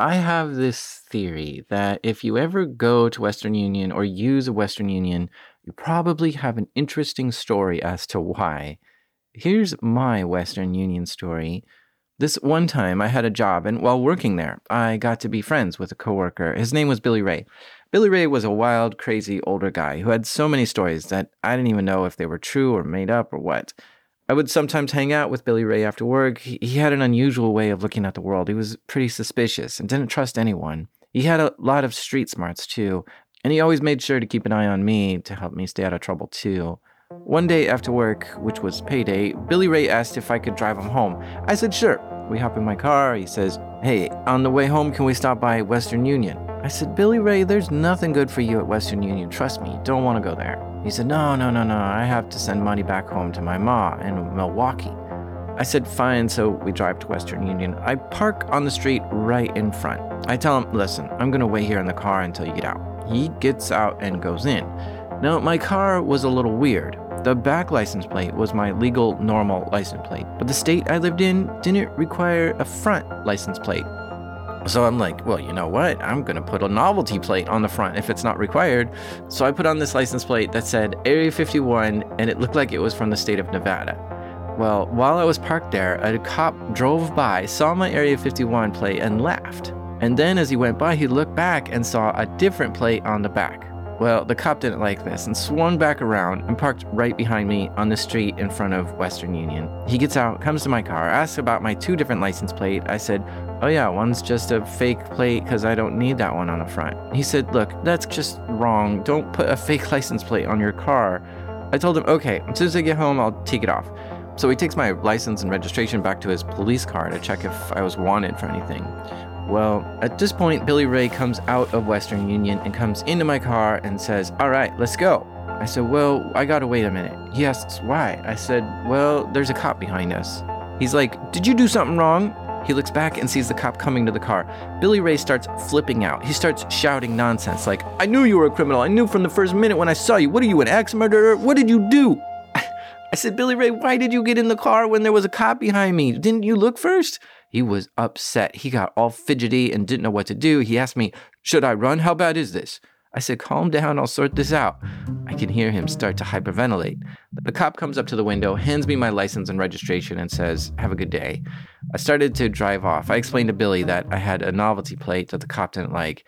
I have this theory that if you ever go to Western Union or use a Western Union, you probably have an interesting story as to why. Here's my Western Union story. This one time I had a job, and while working there, I got to be friends with a coworker. His name was Billy Ray. Billy Ray was a wild, crazy older guy who had so many stories that I didn't even know if they were true or made up or what. I would sometimes hang out with Billy Ray after work. He, had an unusual way of looking at the world. He was pretty suspicious and didn't trust anyone. He had a lot of street smarts too, and he always made sure to keep an eye on me to help me stay out of trouble too. One day after work, which was payday, Billy Ray asked if I could drive him home. I said, sure. We hop in my car. He says, hey, on the way home, can we stop by Western Union? I said, Billy Ray, there's nothing good for you at Western Union. Trust me, don't want to go there. He said, no, no, no, no. I have to send money back home to my ma in Milwaukee. I said, fine, so we drive to Western Union. I park on the street right in front. I tell him, listen, I'm to wait here in the car until you get out. He gets out and goes in. Now, my car was a little weird. The back license plate was my legal, normal license plate, but the state I lived in didn't require a front license plate. So I'm like, well, you know what? I'm going to put a novelty plate on the front if it's not required. So I put on this license plate that said Area 51, and it looked like it was from the state of Nevada. Well, while I was parked there, a cop drove by, saw my Area 51 plate, and laughed. And then as he went by, he looked back and saw a different plate on the back. Well, the cop didn't like this and swung back around and parked right behind me on the street in front of Western Union. He gets out, comes to my car, asks about my two different license plate. I said, "Oh yeah, one's just a fake plate cuz I don't need that one on the front." He said, "Look, that's just wrong. Don't put a fake license plate on your car." I told him, "Okay, as soon as I get home, I'll take it off." So he takes my license and registration back to his police car to check if I was wanted for anything. Well, at this point, Billy Ray comes out of Western Union and comes into my car and says, All right, let's go. I said, Well, I gotta wait a minute. He asks, Why? I said, Well, there's a cop behind us. He's like, Did you do something wrong? He looks back and sees the cop coming to the car. Billy Ray starts flipping out. He starts shouting nonsense like, I knew you were a criminal. I knew from the first minute when I saw you. What are you, an axe murderer? What did you do? I said, Billy Ray, why did you get in the car when there was a cop behind me? Didn't you look first? He was upset. He got all fidgety and didn't know what to do. He asked me, Should I run? How bad is this? I said, Calm down, I'll sort this out. I can hear him start to hyperventilate. The cop comes up to the window, hands me my license and registration, and says, Have a good day. I started to drive off. I explained to Billy that I had a novelty plate that the cop didn't like.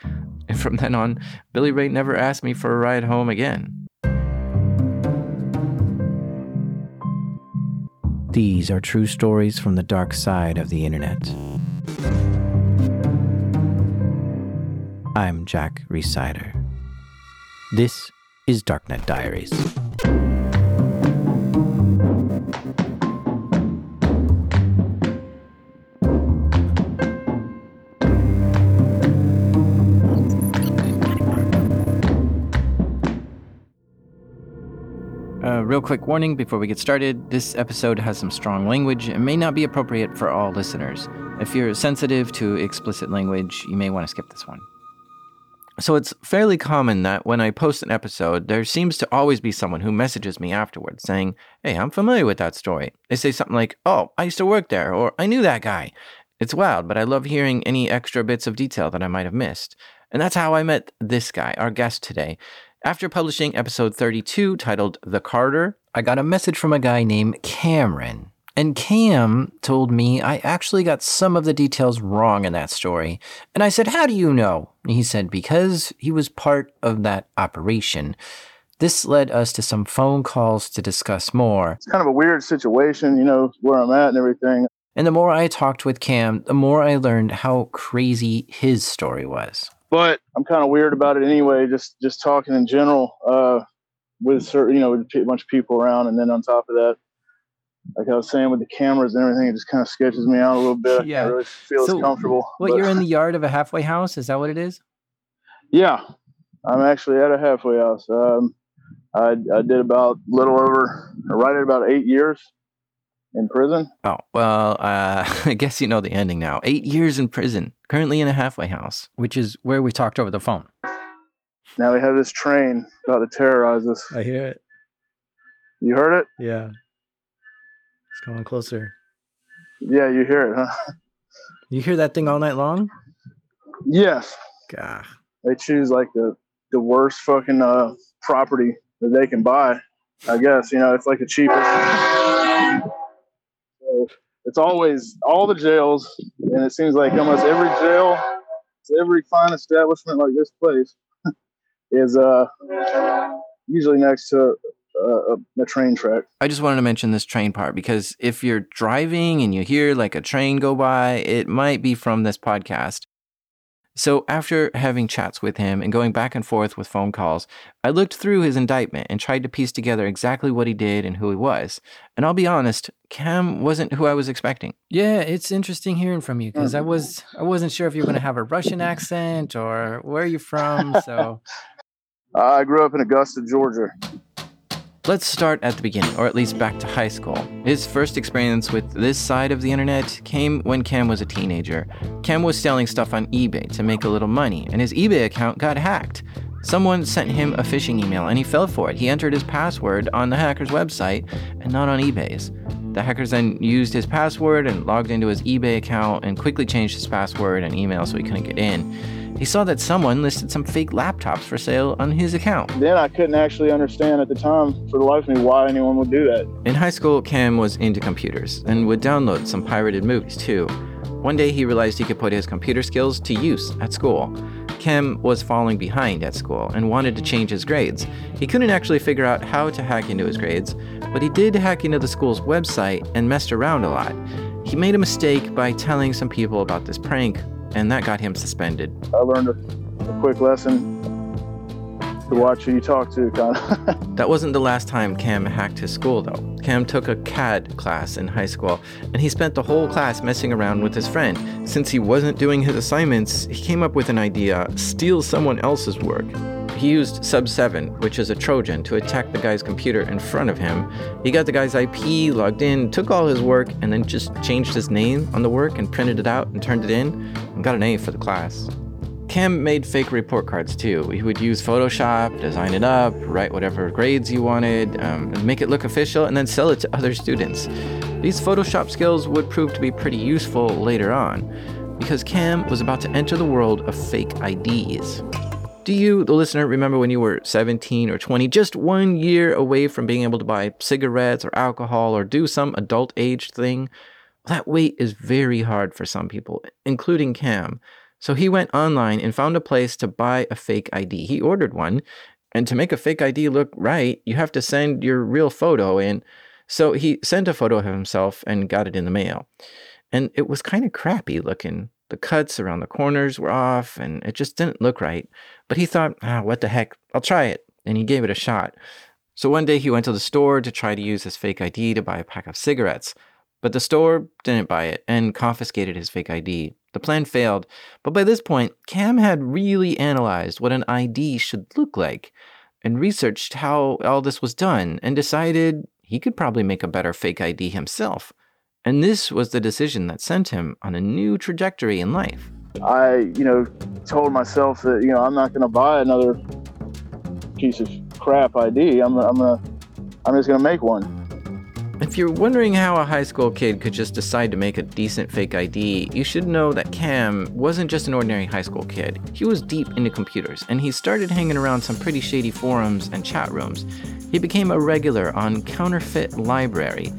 And from then on, Billy Ray never asked me for a ride home again. These are true stories from the dark side of the internet. I'm Jack Rhysider. This is Darknet Diaries. Uh, real quick warning before we get started this episode has some strong language and may not be appropriate for all listeners. If you're sensitive to explicit language, you may want to skip this one. So, it's fairly common that when I post an episode, there seems to always be someone who messages me afterwards saying, Hey, I'm familiar with that story. They say something like, Oh, I used to work there, or I knew that guy. It's wild, but I love hearing any extra bits of detail that I might have missed. And that's how I met this guy, our guest today. After publishing episode 32 titled The Carder, I got a message from a guy named Cameron. And Cam told me I actually got some of the details wrong in that story. And I said, How do you know? And he said, Because he was part of that operation. This led us to some phone calls to discuss more. It's kind of a weird situation, you know, where I'm at and everything. And the more I talked with Cam, the more I learned how crazy his story was but I'm kind of weird about it anyway. Just just talking in general uh, with certain, you know, with a bunch of people around, and then on top of that, like I was saying with the cameras and everything, it just kind of sketches me out a little bit. Yeah, I really feel so comfortable. What but, you're in the yard of a halfway house? Is that what it is? Yeah, I'm actually at a halfway house. Um, I I did about little over right at about eight years in prison. Oh, well, uh, I guess you know the ending now. Eight years in prison, currently in a halfway house, which is where we talked over the phone. Now we have this train about to terrorize us. I hear it. You heard it? Yeah. It's going closer. Yeah, you hear it, huh? You hear that thing all night long? Yes, Gah. they choose like the the worst fucking uh, property that they can buy. I guess you know it's like the cheapest. So it's always all the jails, and it seems like almost every jail, every fine establishment like this place is uh usually next to a, a train track. I just wanted to mention this train part because if you're driving and you hear like a train go by, it might be from this podcast. So, after having chats with him and going back and forth with phone calls, I looked through his indictment and tried to piece together exactly what he did and who he was. And I'll be honest, Cam wasn't who I was expecting. Yeah, it's interesting hearing from you because I was I wasn't sure if you were going to have a Russian accent or where are you from. So I grew up in Augusta, Georgia. Let's start at the beginning, or at least back to high school. His first experience with this side of the internet came when Cam was a teenager. Cam was selling stuff on eBay to make a little money, and his eBay account got hacked. Someone sent him a phishing email and he fell for it. He entered his password on the hacker's website and not on eBay's. The hackers then used his password and logged into his eBay account and quickly changed his password and email so he couldn't get in. He saw that someone listed some fake laptops for sale on his account. Then I couldn't actually understand at the time, for the life of me, why anyone would do that. In high school, Cam was into computers and would download some pirated movies too. One day he realized he could put his computer skills to use at school. Cam was falling behind at school and wanted to change his grades. He couldn't actually figure out how to hack into his grades, but he did hack into the school's website and messed around a lot. He made a mistake by telling some people about this prank, and that got him suspended. I learned a, a quick lesson to watch who you talk to, kind of. That wasn't the last time Cam hacked his school, though. Cam took a CAD class in high school, and he spent the whole class messing around with his friend. Since he wasn't doing his assignments, he came up with an idea steal someone else's work. He used Sub 7, which is a Trojan, to attack the guy's computer in front of him. He got the guy's IP, logged in, took all his work, and then just changed his name on the work and printed it out and turned it in, and got an A for the class. Cam made fake report cards too. He would use Photoshop, design it up, write whatever grades you wanted, um, make it look official, and then sell it to other students. These Photoshop skills would prove to be pretty useful later on, because Cam was about to enter the world of fake IDs. Do you, the listener, remember when you were 17 or 20, just one year away from being able to buy cigarettes or alcohol or do some adult age thing? That wait is very hard for some people, including Cam. So he went online and found a place to buy a fake ID. He ordered one, and to make a fake ID look right, you have to send your real photo in. So he sent a photo of himself and got it in the mail. And it was kind of crappy looking. The cuts around the corners were off, and it just didn't look right. But he thought, ah, what the heck, I'll try it. And he gave it a shot. So one day he went to the store to try to use his fake ID to buy a pack of cigarettes. But the store didn't buy it and confiscated his fake ID. The plan failed, but by this point, Cam had really analyzed what an ID should look like and researched how all this was done and decided he could probably make a better fake ID himself. And this was the decision that sent him on a new trajectory in life. I, you know, told myself that, you know, I'm not going to buy another piece of crap ID. I'm, I'm gonna, I'm just going to make one. If you're wondering how a high school kid could just decide to make a decent fake ID, you should know that Cam wasn't just an ordinary high school kid. He was deep into computers, and he started hanging around some pretty shady forums and chat rooms. He became a regular on Counterfeit Library,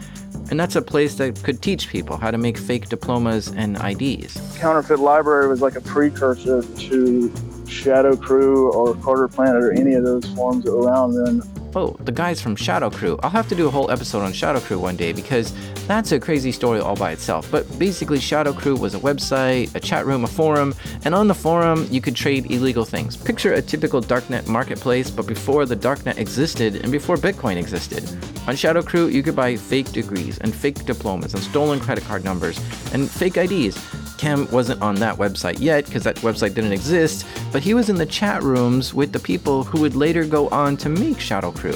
and that's a place that could teach people how to make fake diplomas and IDs. Counterfeit Library was like a precursor to Shadow Crew or Carder Planet or any of those were around then. Oh, the guys from Shadow Crew. I'll have to do a whole episode on Shadow Crew one day because that's a crazy story all by itself. But basically, Shadow Crew was a website, a chat room, a forum, and on the forum, you could trade illegal things. Picture a typical darknet marketplace, but before the darknet existed and before Bitcoin existed. On Shadow Crew, you could buy fake degrees and fake diplomas and stolen credit card numbers and fake IDs. Cam wasn't on that website yet because that website didn't exist, but he was in the chat rooms with the people who would later go on to make Shadow Crew.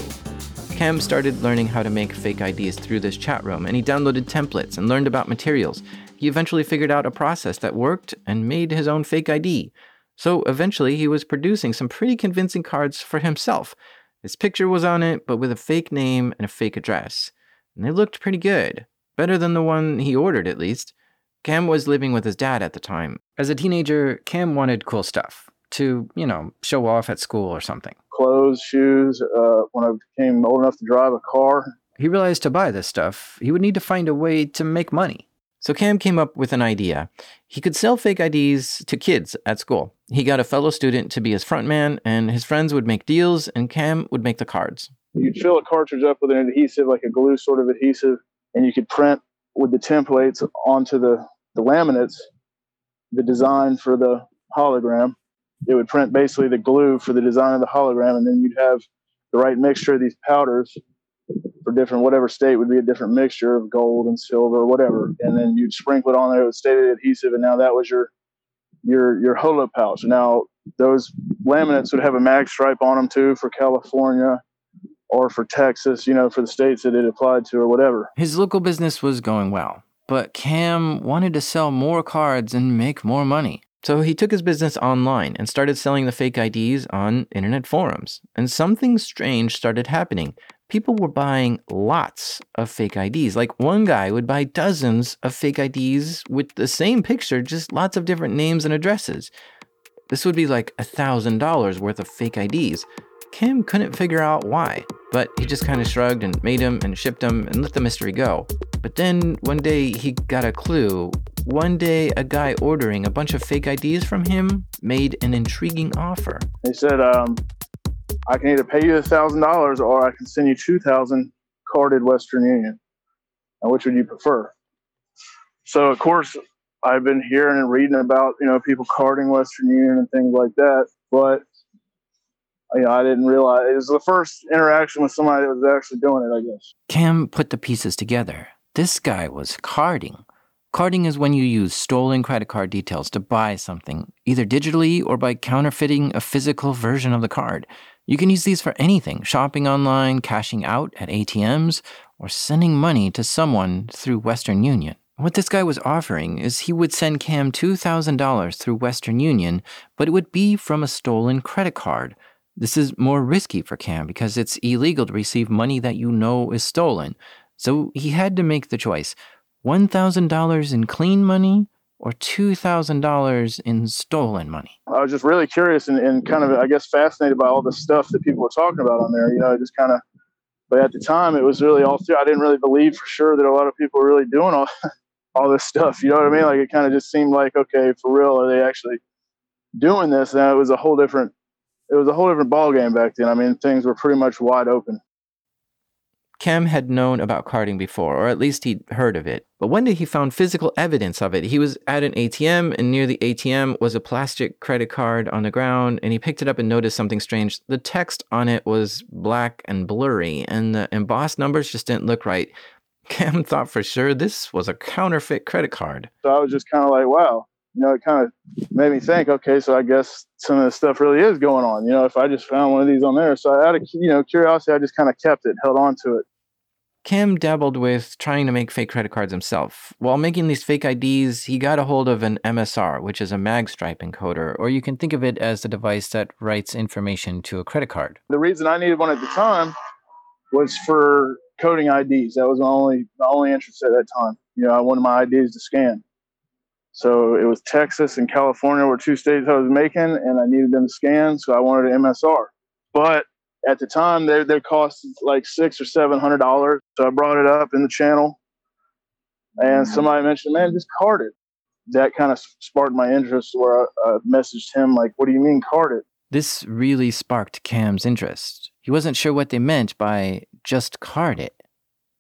Cam started learning how to make fake IDs through this chat room, and he downloaded templates and learned about materials. He eventually figured out a process that worked and made his own fake ID. So eventually, he was producing some pretty convincing cards for himself. His picture was on it, but with a fake name and a fake address. And they looked pretty good, better than the one he ordered at least. Cam was living with his dad at the time. As a teenager, Cam wanted cool stuff to, you know, show off at school or something. Clothes, shoes. Uh, when I became old enough to drive a car, He realized to buy this stuff, he would need to find a way to make money. So Cam came up with an idea. He could sell fake IDs to kids at school. He got a fellow student to be his front man, and his friends would make deals, and Cam would make the cards. you'd fill a cartridge up with an adhesive, like a glue sort of adhesive, and you could print with the templates onto the, the laminates the design for the hologram. It would print basically the glue for the design of the hologram, and then you'd have the right mixture of these powders for different whatever state would be a different mixture of gold and silver or whatever, and then you'd sprinkle it on there with stated adhesive, and now that was your your your holo pouch. Now those laminates would have a mag stripe on them too for California or for Texas, you know, for the states that it applied to or whatever. His local business was going well, but Cam wanted to sell more cards and make more money. So he took his business online and started selling the fake IDs on internet forums. And something strange started happening. People were buying lots of fake IDs. Like one guy would buy dozens of fake IDs with the same picture, just lots of different names and addresses. This would be like a thousand dollars worth of fake IDs. Cam couldn't figure out why, but he just kind of shrugged and made them and shipped them and let the mystery go. But then one day he got a clue. One day, a guy ordering a bunch of fake IDs from him made an intriguing offer. He said, um, I can either pay you a thousand dollars or I can send you two thousand carded Western Union. Now, which would you prefer? So, of course, I've been hearing and reading about you know people carding Western Union and things like that, but you know I didn't realize it was the first interaction with somebody that was actually doing it. I guess. Cam put the pieces together. This guy was carding. Carding is when you use stolen credit card details to buy something, either digitally or by counterfeiting a physical version of the card. You can use these for anything shopping online, cashing out at ATMs, or sending money to someone through Western Union. What this guy was offering is he would send Cam $2,000 through Western Union, but it would be from a stolen credit card. This is more risky for Cam because it's illegal to receive money that you know is stolen. So he had to make the choice $1,000 in clean money or $2,000 in stolen money. I was just really curious and, and kind of, I guess, fascinated by all the stuff that people were talking about on there. You know, just kind of, but at the time, it was really all through. I didn't really believe for sure that a lot of people were really doing all, all this stuff. You know what I mean? Like it kind of just seemed like, okay, for real, are they actually doing this? And it was a whole different, it was a whole different ball game back then. I mean, things were pretty much wide open. Cam had known about carding before, or at least he'd heard of it. But one day he found physical evidence of it. He was at an ATM, and near the ATM was a plastic credit card on the ground, and he picked it up and noticed something strange. The text on it was black and blurry, and the embossed numbers just didn't look right. Cam thought for sure this was a counterfeit credit card. So I was just kind of like, wow, you know, it kind of made me think, okay, so I guess some of this stuff really is going on. You know, if I just found one of these on there, so out of you know curiosity, I just kind of kept it, held on to it. Cam dabbled with trying to make fake credit cards himself. While making these fake IDs, he got a hold of an MSR, which is a mag stripe encoder, Or you can think of it as the device that writes information to a credit card. The reason I needed one at the time was for coding IDs. That was my only my only interest at that time. You know, I wanted my IDs to scan. So it was Texas and California were two states I was making, and I needed them scanned. So I wanted an MSR. But at the time, they they cost like six or seven hundred dollars. So I brought it up in the channel, and mm-hmm. somebody mentioned, "Man, just card it." That kind of sparked my interest. Where I, I messaged him like, "What do you mean card it?" This really sparked Cam's interest. He wasn't sure what they meant by just card it,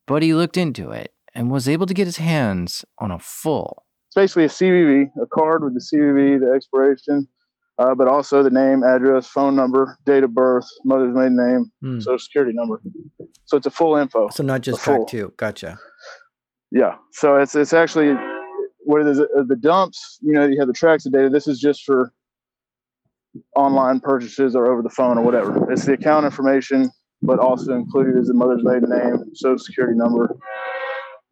but he looked into it and was able to get his hands on a full. Basically a CVV, a card with the CVV, the expiration, uh, but also the name, address, phone number, date of birth, mother's maiden name, Hmm. social security number. So it's a full info. So not just A full. track two. Gotcha. Yeah. So it's it's actually where there's uh, the dumps. You know, you have the tracks of data. This is just for online purchases or over the phone or whatever. It's the account information, but also included is the mother's maiden name, social security number,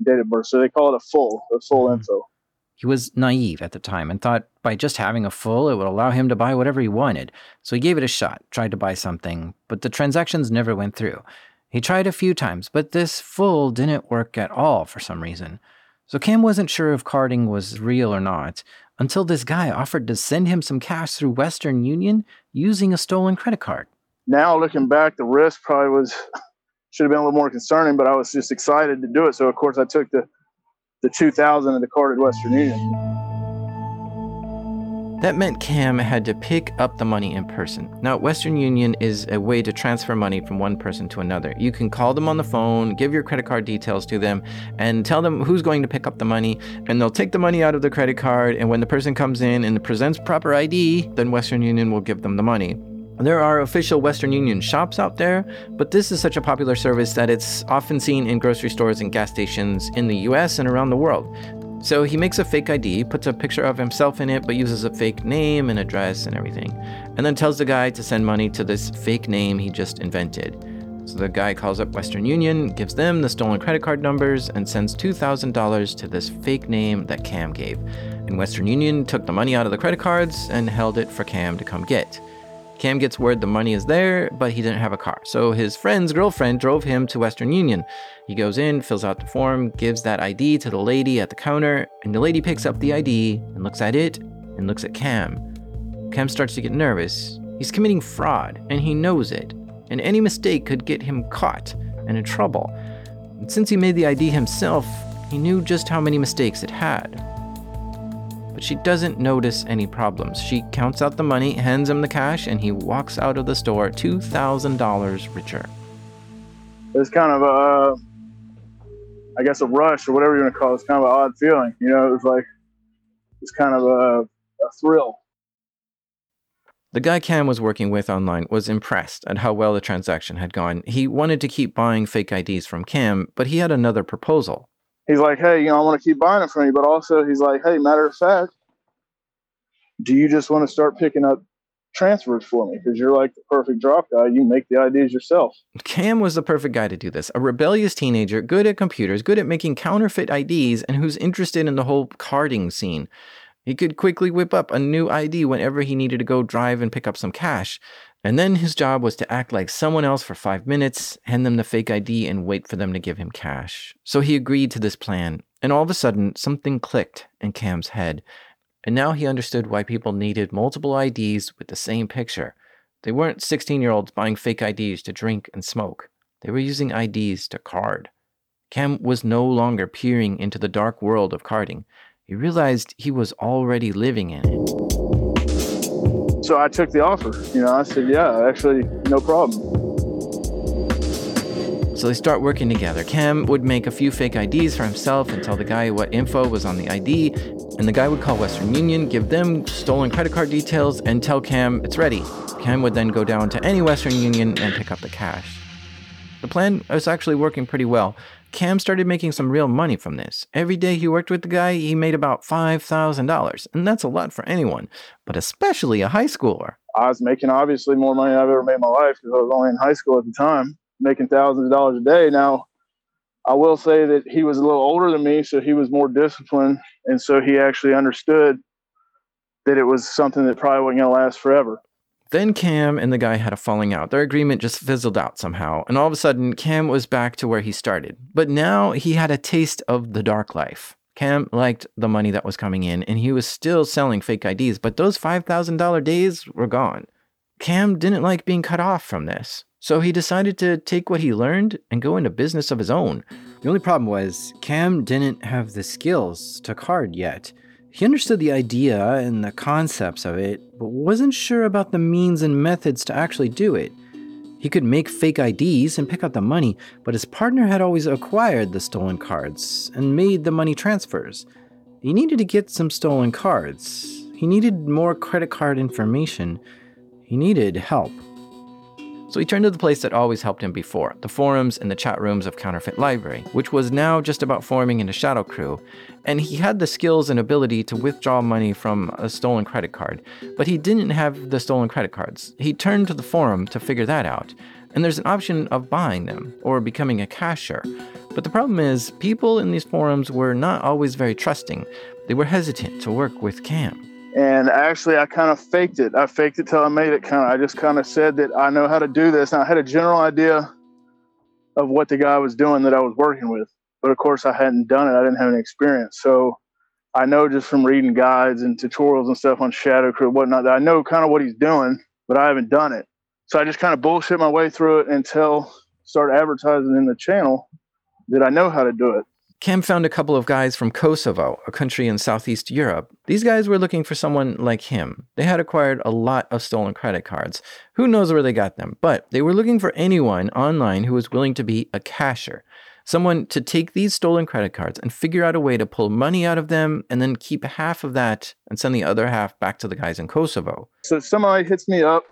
date of birth. So they call it a full, a full info. He was naive at the time and thought by just having a full, it would allow him to buy whatever he wanted. So he gave it a shot, tried to buy something, but the transactions never went through. He tried a few times, but this full didn't work at all for some reason. So Cam wasn't sure if carding was real or not until this guy offered to send him some cash through Western Union using a stolen credit card. Now looking back, the risk probably was should have been a little more concerning, but I was just excited to do it. So of course I took the the 2000 and the at Western Union. That meant Cam had to pick up the money in person. Now, Western Union is a way to transfer money from one person to another. You can call them on the phone, give your credit card details to them, and tell them who's going to pick up the money, and they'll take the money out of the credit card. And when the person comes in and presents proper ID, then Western Union will give them the money. There are official Western Union shops out there, but this is such a popular service that it's often seen in grocery stores and gas stations in the US and around the world. So he makes a fake ID, puts a picture of himself in it, but uses a fake name and address and everything, and then tells the guy to send money to this fake name he just invented. So the guy calls up Western Union, gives them the stolen credit card numbers, and sends $2,000 to this fake name that Cam gave. And Western Union took the money out of the credit cards and held it for Cam to come get. Cam gets word the money is there, but he didn't have a car. So his friend's girlfriend drove him to Western Union. He goes in, fills out the form, gives that ID to the lady at the counter, and the lady picks up the ID and looks at it and looks at Cam. Cam starts to get nervous. He's committing fraud, and he knows it. And any mistake could get him caught and in trouble. And since he made the ID himself, he knew just how many mistakes it had but she doesn't notice any problems. She counts out the money, hands him the cash, and he walks out of the store $2,000 richer. It was kind of a, I guess, a rush or whatever you want to call it. It's kind of an odd feeling. You know, it was like, it's kind of a, a thrill. The guy Cam was working with online was impressed at how well the transaction had gone. He wanted to keep buying fake IDs from Cam, but he had another proposal he's like, hey, you know, I want to keep buying it from you, but also he's like, hey, matter of fact, do you just want to start picking up transfers for me because you're like the perfect drop guy. You make the IDs yourself. Cam was the perfect guy to do this. A rebellious teenager, good at computers, good at making counterfeit IDs, and who's interested in the whole carding scene. He could quickly whip up a new ID whenever he needed to go drive and pick up some cash. And then his job was to act like someone else for five minutes, hand them the fake ID, and wait for them to give him cash. So he agreed to this plan, and all of a sudden, something clicked in Cam's head. And now he understood why people needed multiple IDs with the same picture. They weren't 16 year olds buying fake IDs to drink and smoke, they were using IDs to card. Cam was no longer peering into the dark world of carding. He realized he was already living in it. So I took the offer. You know, I said, yeah, actually, no problem. So they start working together. Cam would make a few fake IDs for himself and tell the guy what info was on the ID, and the guy would call Western Union, give them stolen credit card details, and tell Cam it's ready. Cam would then go down to any Western Union and pick up the cash. The plan was actually working pretty well. Cam started making some real money from this. Every day he worked with the guy, he made about $5,000. And that's a lot for anyone, but especially a high schooler. I was making obviously more money I've ever made in my life because I was only in high school at the time, making thousands of dollars a day. Now, I will say that he was a little older than me, so he was more disciplined. And so he actually understood that it was something that probably wasn't going to last forever. Then Cam and the guy had a falling out. Their agreement just fizzled out somehow, and all of a sudden, Cam was back to where he started. But now he had a taste of the dark life. Cam liked the money that was coming in, and he was still selling fake IDs, but those $5,000 days were gone. Cam didn't like being cut off from this, so he decided to take what he learned and go into business of his own. The only problem was, Cam didn't have the skills to card yet. He understood the idea and the concepts of it, but wasn't sure about the means and methods to actually do it. He could make fake IDs and pick up the money, but his partner had always acquired the stolen cards and made the money transfers. He needed to get some stolen cards. He needed more credit card information. He needed help. So he turned to the place that always helped him before the forums and the chat rooms of Counterfeit Library, which was now just about forming into Shadow Crew. And he had the skills and ability to withdraw money from a stolen credit card, but he didn't have the stolen credit cards. He turned to the forum to figure that out. And there's an option of buying them or becoming a cashier. But the problem is, people in these forums were not always very trusting. They were hesitant to work with Cam. And actually, I kind of faked it. I faked it till I made it. Kind of, I just kind of said that I know how to do this. And I had a general idea of what the guy was doing that I was working with, but of course I hadn't done it. I didn't have any experience. So I know just from reading guides and tutorials and stuff on Shadow Crew and whatnot that I know kind of what he's doing, but I haven't done it. So I just kind of bullshit my way through it until start advertising in the channel that I know how to do it. Cam found a couple of guys from Kosovo, a country in Southeast Europe. These guys were looking for someone like him. They had acquired a lot of stolen credit cards. Who knows where they got them, but they were looking for anyone online who was willing to be a casher. Someone to take these stolen credit cards and figure out a way to pull money out of them and then keep half of that and send the other half back to the guys in Kosovo. So somebody hits me up,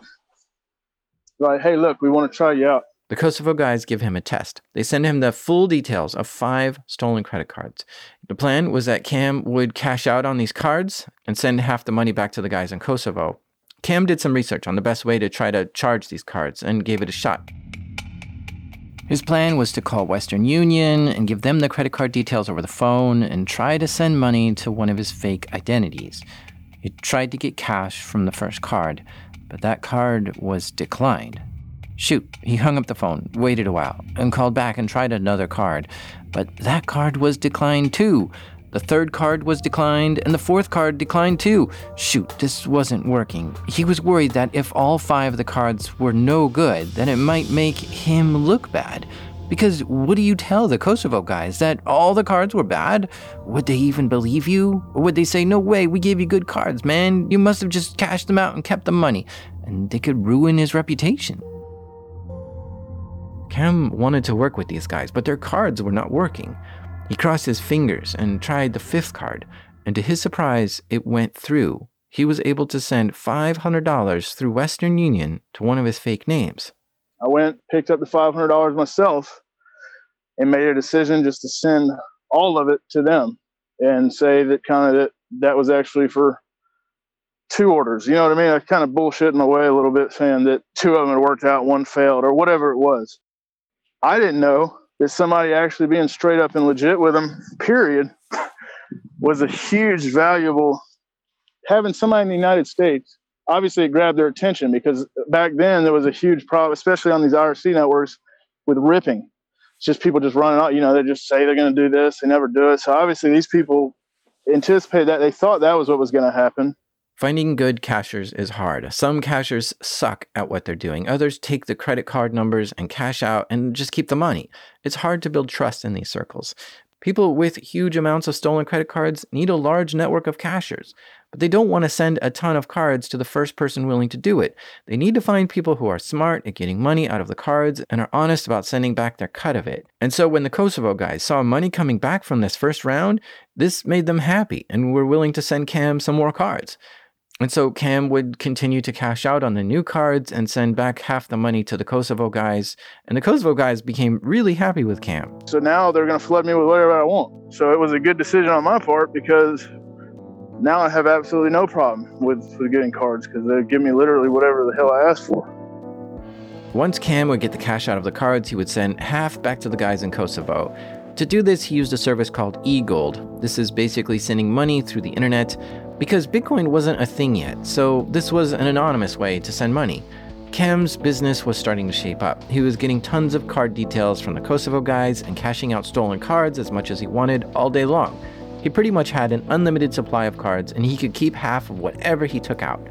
like, hey, look, we want to try you out. The Kosovo guys give him a test. They send him the full details of five stolen credit cards. The plan was that Cam would cash out on these cards and send half the money back to the guys in Kosovo. Cam did some research on the best way to try to charge these cards and gave it a shot. His plan was to call Western Union and give them the credit card details over the phone and try to send money to one of his fake identities. He tried to get cash from the first card, but that card was declined. Shoot, he hung up the phone, waited a while, and called back and tried another card. But that card was declined too. The third card was declined, and the fourth card declined too. Shoot, this wasn't working. He was worried that if all five of the cards were no good, then it might make him look bad. Because what do you tell the Kosovo guys? That all the cards were bad? Would they even believe you? Or would they say, no way, we gave you good cards, man? You must have just cashed them out and kept the money. And they could ruin his reputation. Cam wanted to work with these guys, but their cards were not working. He crossed his fingers and tried the fifth card, and to his surprise, it went through. He was able to send $500 through Western Union to one of his fake names. I went, picked up the $500 myself, and made a decision just to send all of it to them and say that kind of that that was actually for two orders. You know what I mean? I kind of bullshit in my way a little bit saying that two of them had worked out, one failed, or whatever it was. I didn't know that somebody actually being straight up and legit with them, period, was a huge valuable having somebody in the United States. Obviously, it grabbed their attention because back then there was a huge problem, especially on these IRC networks, with ripping. It's just people just running out. You know, they just say they're going to do this, they never do it. So obviously, these people anticipated that. They thought that was what was going to happen. Finding good cashers is hard. Some cashers suck at what they're doing. Others take the credit card numbers and cash out and just keep the money. It's hard to build trust in these circles. People with huge amounts of stolen credit cards need a large network of cashers, but they don't want to send a ton of cards to the first person willing to do it. They need to find people who are smart at getting money out of the cards and are honest about sending back their cut of it. And so when the Kosovo guys saw money coming back from this first round, this made them happy and were willing to send Cam some more cards. And so Cam would continue to cash out on the new cards and send back half the money to the Kosovo guys. And the Kosovo guys became really happy with Cam. So now they're going to flood me with whatever I want. So it was a good decision on my part because now I have absolutely no problem with, with getting cards because they give me literally whatever the hell I asked for. Once Cam would get the cash out of the cards, he would send half back to the guys in Kosovo. To do this, he used a service called eGold. This is basically sending money through the internet because Bitcoin wasn't a thing yet, so this was an anonymous way to send money. Cam's business was starting to shape up. He was getting tons of card details from the Kosovo guys and cashing out stolen cards as much as he wanted all day long. He pretty much had an unlimited supply of cards and he could keep half of whatever he took out.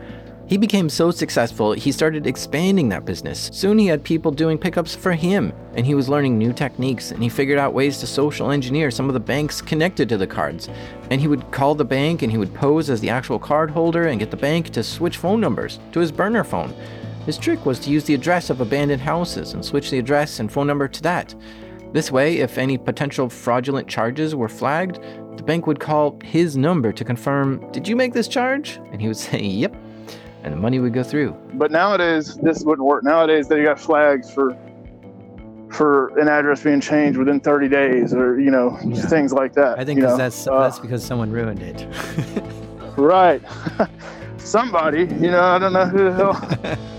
He became so successful, he started expanding that business. Soon he had people doing pickups for him, and he was learning new techniques, and he figured out ways to social engineer some of the banks connected to the cards. And he would call the bank and he would pose as the actual card holder and get the bank to switch phone numbers to his burner phone. His trick was to use the address of abandoned houses and switch the address and phone number to that. This way, if any potential fraudulent charges were flagged, the bank would call his number to confirm, Did you make this charge? And he would say, Yep and the money would go through. But nowadays, this wouldn't work. Nowadays, they got flags for for an address being changed within 30 days, or you know, yeah. things like that. I think you know? that's uh, that's because someone ruined it. right. Somebody, you know, I don't know who the hell.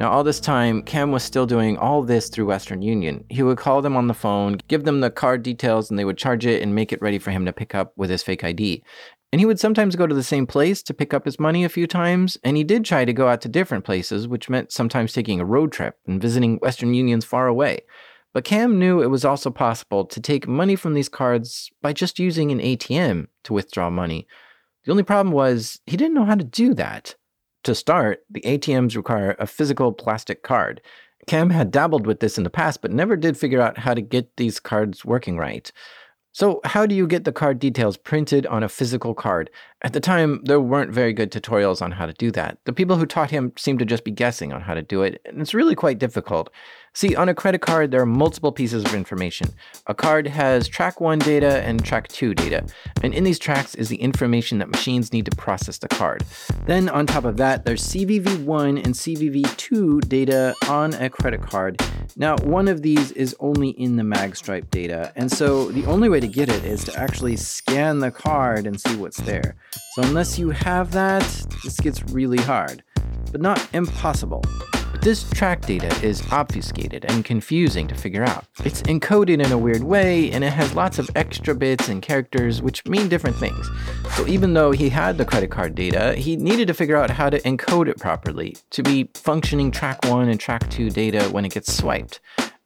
Now, all this time, Cam was still doing all this through Western Union. He would call them on the phone, give them the card details, and they would charge it and make it ready for him to pick up with his fake ID. And he would sometimes go to the same place to pick up his money a few times, and he did try to go out to different places, which meant sometimes taking a road trip and visiting Western Unions far away. But Cam knew it was also possible to take money from these cards by just using an ATM to withdraw money. The only problem was he didn't know how to do that. To start, the ATMs require a physical plastic card. Cam had dabbled with this in the past, but never did figure out how to get these cards working right. So, how do you get the card details printed on a physical card? At the time, there weren't very good tutorials on how to do that. The people who taught him seemed to just be guessing on how to do it, and it's really quite difficult. See, on a credit card, there are multiple pieces of information. A card has track 1 data and track 2 data, and in these tracks is the information that machines need to process the card. Then, on top of that, there's CVV1 and CVV2 data on a credit card. Now, one of these is only in the magstripe data, and so the only way to get it is to actually scan the card and see what's there. So, unless you have that, this gets really hard, but not impossible. But this track data is obfuscated and confusing to figure out. It's encoded in a weird way, and it has lots of extra bits and characters which mean different things. So even though he had the credit card data, he needed to figure out how to encode it properly to be functioning track 1 and track 2 data when it gets swiped.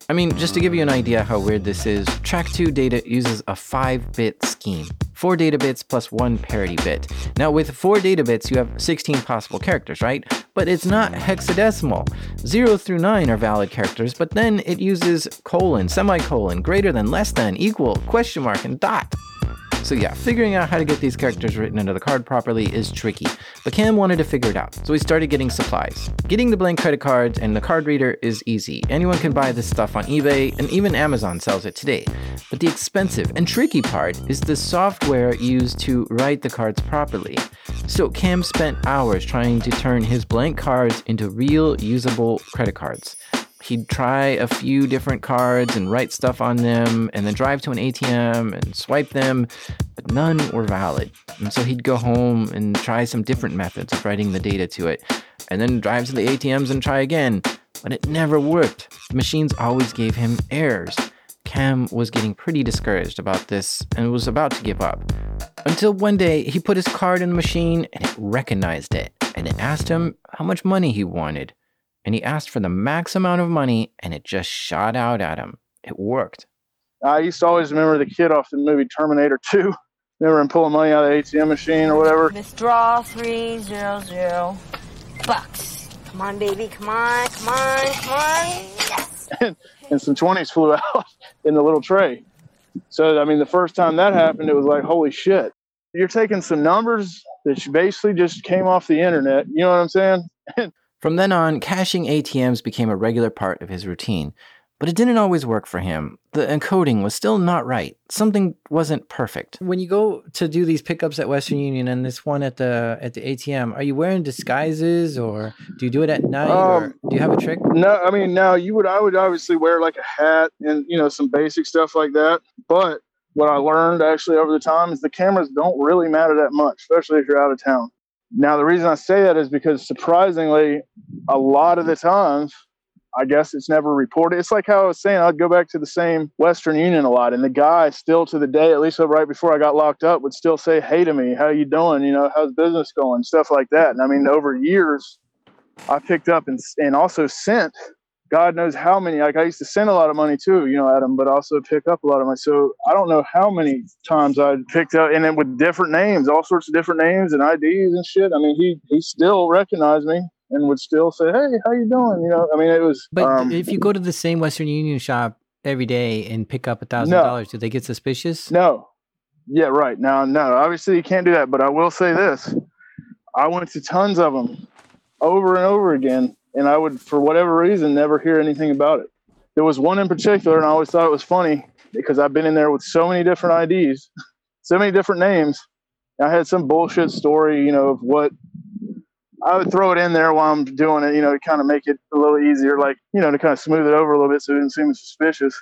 I mean, just to give you an idea how weird this is, Track 2 data uses a 5 bit scheme. 4 data bits plus 1 parity bit. Now, with 4 data bits, you have 16 possible characters, right? But it's not hexadecimal. 0 through 9 are valid characters, but then it uses colon, semicolon, greater than, less than, equal, question mark, and dot. So yeah, figuring out how to get these characters written into the card properly is tricky, but Cam wanted to figure it out, so he started getting supplies. Getting the blank credit cards and the card reader is easy. Anyone can buy this stuff on eBay, and even Amazon sells it today. But the expensive and tricky part is the software used to write the cards properly. So Cam spent hours trying to turn his blank cards into real usable credit cards he'd try a few different cards and write stuff on them and then drive to an ATM and swipe them, but none were valid. And so he'd go home and try some different methods of writing the data to it, and then drive to the ATMs and try again. But it never worked. The machines always gave him errors. Cam was getting pretty discouraged about this and was about to give up. Until one day he put his card in the machine and it recognized it and it asked him how much money he wanted and he asked for the max amount of money and it just shot out at him. It worked. I used to always remember the kid off the movie Terminator 2. Remember him pulling money out of the ATM machine or whatever? Withdraw 300 bucks. Come on, baby. Come on. Come on. Come on. Yes. and, and some 20s flew out in the little tray. So, I mean, the first time that happened, it was like, holy shit. You're taking some numbers that basically just came off the internet. You know what I'm saying? From then on, cashing ATMs became a regular part of his routine. But it didn't always work for him. The encoding was still not right. Something wasn't perfect. When you go to do these pickups at Western Union and this one at the at the ATM, are you wearing disguises or do you do it at night um, or do you have a trick? No, I mean now you would I would obviously wear like a hat and you know some basic stuff like that. But what I learned actually over the time is the cameras don't really matter that much, especially if you're out of town. Now, the reason I say that is because surprisingly, a lot of the times, I guess it's never reported. It's like how I was saying, I'd go back to the same Western Union a lot, and the guy still to the day, at least right before I got locked up, would still say, "Hey to me, how you doing? You know, how's business going? Stuff like that." And I mean, over years, I picked up and and also sent God knows how many. Like I used to send a lot of money too, you know, Adam, but also pick up a lot of money. So I don't know how many times I picked up, and then with different names, all sorts of different names and IDs and shit. I mean, he he still recognized me and would still say, "Hey, how you doing?" You know, I mean, it was. But um, if you go to the same Western Union shop every day and pick up a thousand dollars, do they get suspicious? No. Yeah, right. Now, no, obviously you can't do that. But I will say this: I went to tons of them over and over again and I would, for whatever reason, never hear anything about it. There was one in particular, and I always thought it was funny because I've been in there with so many different IDs, so many different names. I had some bullshit story, you know, of what I would throw it in there while I'm doing it, you know, to kind of make it a little easier, like, you know, to kind of smooth it over a little bit so it didn't seem suspicious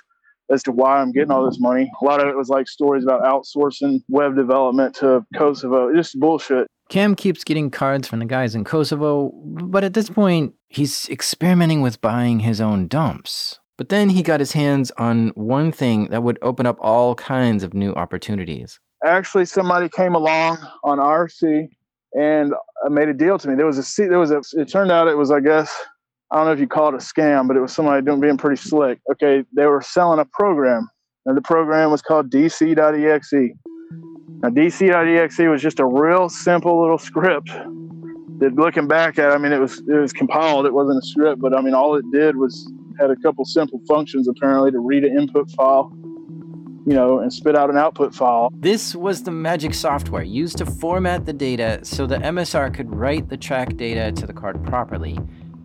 as to why I'm getting all this money. A lot of it was like stories about outsourcing web development to Kosovo, just bullshit. Cam keeps getting cards from the guys in Kosovo, but at this point, he's experimenting with buying his own dumps. But then he got his hands on one thing that would open up all kinds of new opportunities. Actually, somebody came along on RC and uh, made a deal to me. There was a there was a. It turned out it was, I guess, I don't know if you call it a scam, but it was somebody doing being pretty slick. Okay, they were selling a program, and the program was called DC.exe. Now, DC.exe was just a real simple little script that, looking back at, I mean, it was it was compiled. It wasn't a script, but I mean, all it did was had a couple simple functions apparently to read an input file, you know, and spit out an output file. This was the magic software used to format the data so the MSR could write the track data to the card properly.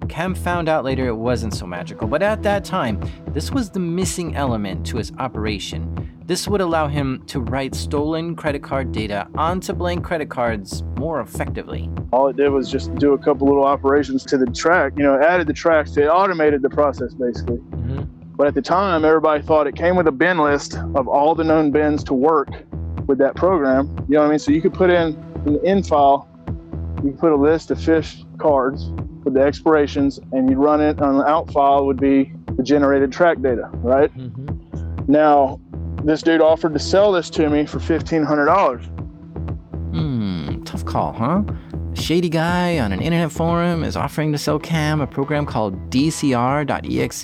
Cam found out later it wasn't so magical, but at that time, this was the missing element to his operation. This would allow him to write stolen credit card data onto blank credit cards more effectively. All it did was just do a couple little operations to the track, you know, added the tracks, it automated the process basically. Mm-hmm. But at the time, everybody thought it came with a bin list of all the known bins to work with that program. You know what I mean? So you could put in an in file, you could put a list of fish cards with the expirations, and you'd run it on the out file would be the generated track data, right? Mm-hmm. Now, this dude offered to sell this to me for fifteen hundred dollars. Hmm, tough call, huh? Shady guy on an internet forum is offering to sell Cam a program called DCR.exe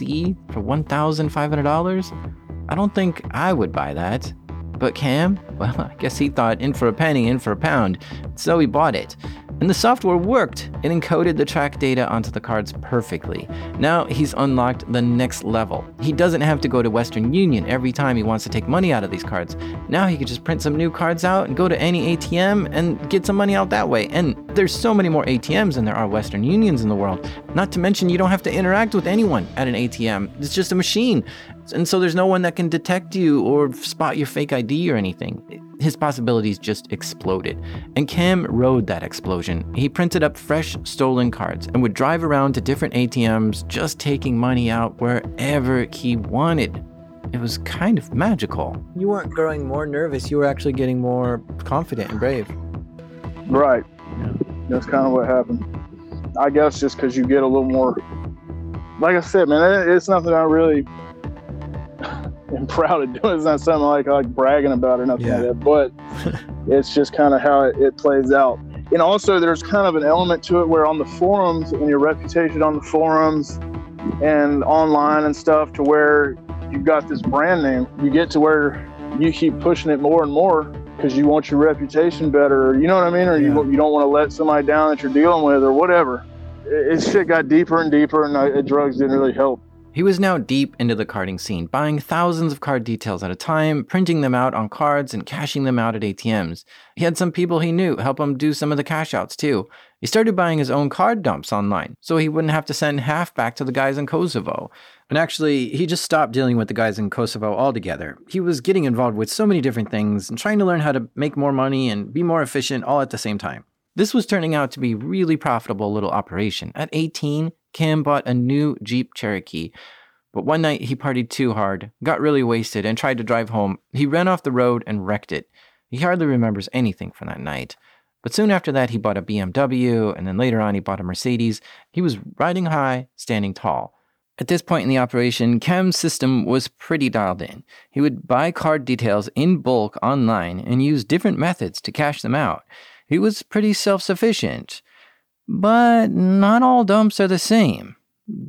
for $1,500? I don't think I would buy that. But Cam, well, I guess he thought in for a penny, in for a pound, so he bought it. And the software worked. It encoded the track data onto the cards perfectly. Now he's unlocked the next level. He doesn't have to go to Western Union every time he wants to take money out of these cards. Now he can just print some new cards out and go to any ATM and get some money out that way. And there's so many more ATMs than there are Western Unions in the world. Not to mention, you don't have to interact with anyone at an ATM, it's just a machine. And so there's no one that can detect you or spot your fake ID or anything. His possibilities just exploded. And Cam rode that explosion. He printed up fresh stolen cards and would drive around to different ATMs just taking money out wherever he wanted. It was kind of magical. You weren't growing more nervous. You were actually getting more confident and brave. Right. That's kind of what happened. I guess just because you get a little more, like I said, man, it's nothing I really am proud of doing. It's not something like like bragging about or nothing Yeah. like that. But it's just kind of how it, it plays out. And also, there's kind of an element to it where on the forums and your reputation on the forums and online and stuff, to where you've got this brand name, you get to where you keep pushing it more and more because you want your reputation better, or you know what I mean, or Yeah. you you don't want to let somebody down that you're dealing with, or whatever. It, it shit got deeper and deeper, and uh, drugs didn't really help. He was now deep into the carding scene, buying thousands of card details at a time, printing them out on cards, and cashing them out at ATMs. He had some people he knew help him do some of the cash outs too. He started buying his own card dumps online, so he wouldn't have to send half back to the guys in Kosovo. And actually, he just stopped dealing with the guys in Kosovo altogether. He was getting involved with so many different things and trying to learn how to make more money and be more efficient all at the same time. This was turning out to be really profitable little operation. At 18, Cam bought a new Jeep Cherokee. But one night he partied too hard, got really wasted, and tried to drive home. He ran off the road and wrecked it. He hardly remembers anything from that night. But soon after that, he bought a BMW, and then later on, he bought a Mercedes. He was riding high, standing tall. At this point in the operation, Cam's system was pretty dialed in. He would buy card details in bulk online and use different methods to cash them out. He was pretty self sufficient. But not all dumps are the same.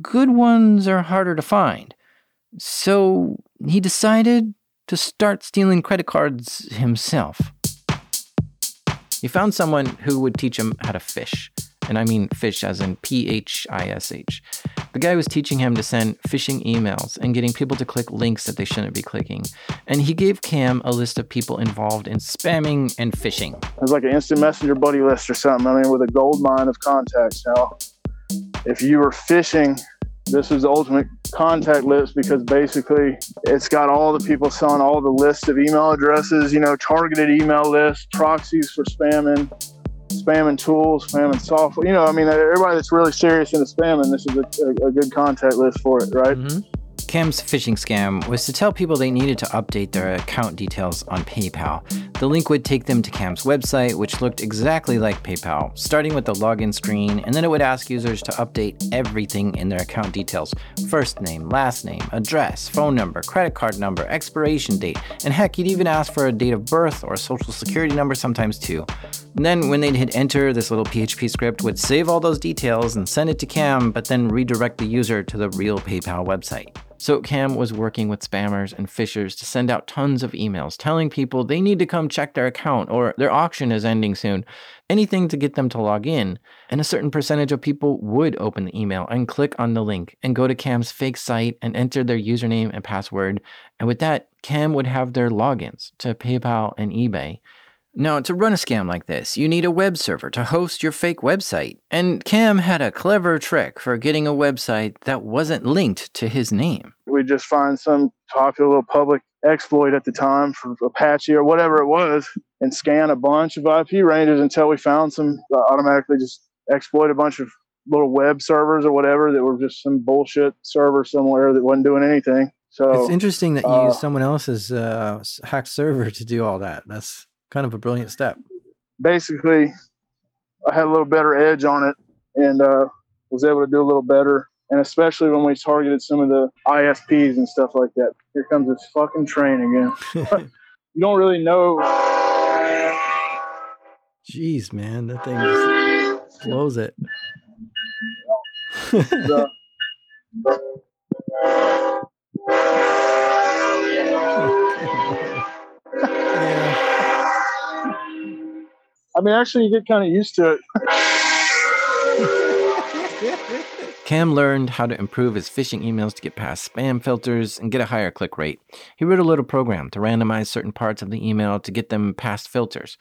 Good ones are harder to find. So he decided to start stealing credit cards himself. He found someone who would teach him how to fish. And I mean fish as in P H I S H. The guy was teaching him to send phishing emails and getting people to click links that they shouldn't be clicking. And he gave Cam a list of people involved in spamming and phishing. It was like an instant messenger buddy list or something. I mean, with a gold mine of contacts. Now, if you were phishing, this was the ultimate contact list because basically it's got all the people selling all the lists of email addresses, you know, targeted email lists, proxies for spamming, spamming tools, spamming software. You know, I mean, everybody that's really serious into spamming, this is a, a, a good contact list for it, right? Mm-hmm. Cam's phishing scam was to tell people they needed to update their account details on PayPal. The link would take them to Cam's website, which looked exactly like PayPal, starting with the login screen, and then it would ask users to update everything in their account details first name, last name, address, phone number, credit card number, expiration date, and heck, you'd even ask for a date of birth or a social security number sometimes too. And then when they'd hit enter, this little PHP script would save all those details and send it to Cam, but then redirect the user to the real PayPal website. So Cam was working with spammers and phishers to send out tons of emails telling people they need to come check their account or their auction is ending soon. Anything to get them to log in. And a certain percentage of people would open the email and click on the link and go to Cam's fake site and enter their username and password. And with that, Cam would have their logins to PayPal and eBay. Now, to run a scam like this, you need a web server to host your fake website. And Cam had a clever trick for getting a website that wasn't linked to his name. We just find some popular little public exploit at the time for Apache or whatever it was and scan a bunch of IP ranges until we found some uh, automatically just exploit a bunch of little web servers or whatever that were just some bullshit server somewhere that wasn't doing anything. So it's interesting that you uh, use someone else's uh, hacked server to do all that. That's kind of a brilliant step. basically I had a little better edge on it and uh, was able to do a little better. And especially when we targeted some of the ISPs and stuff like that. Here comes this fucking train again. You don't really know. Jeez, man, that thing just blows it. I mean, actually, you get kind of used to it. Cam learned how to improve his phishing emails to get past spam filters and get a higher click rate. He wrote a little program to randomize certain parts of the email to get them past filters.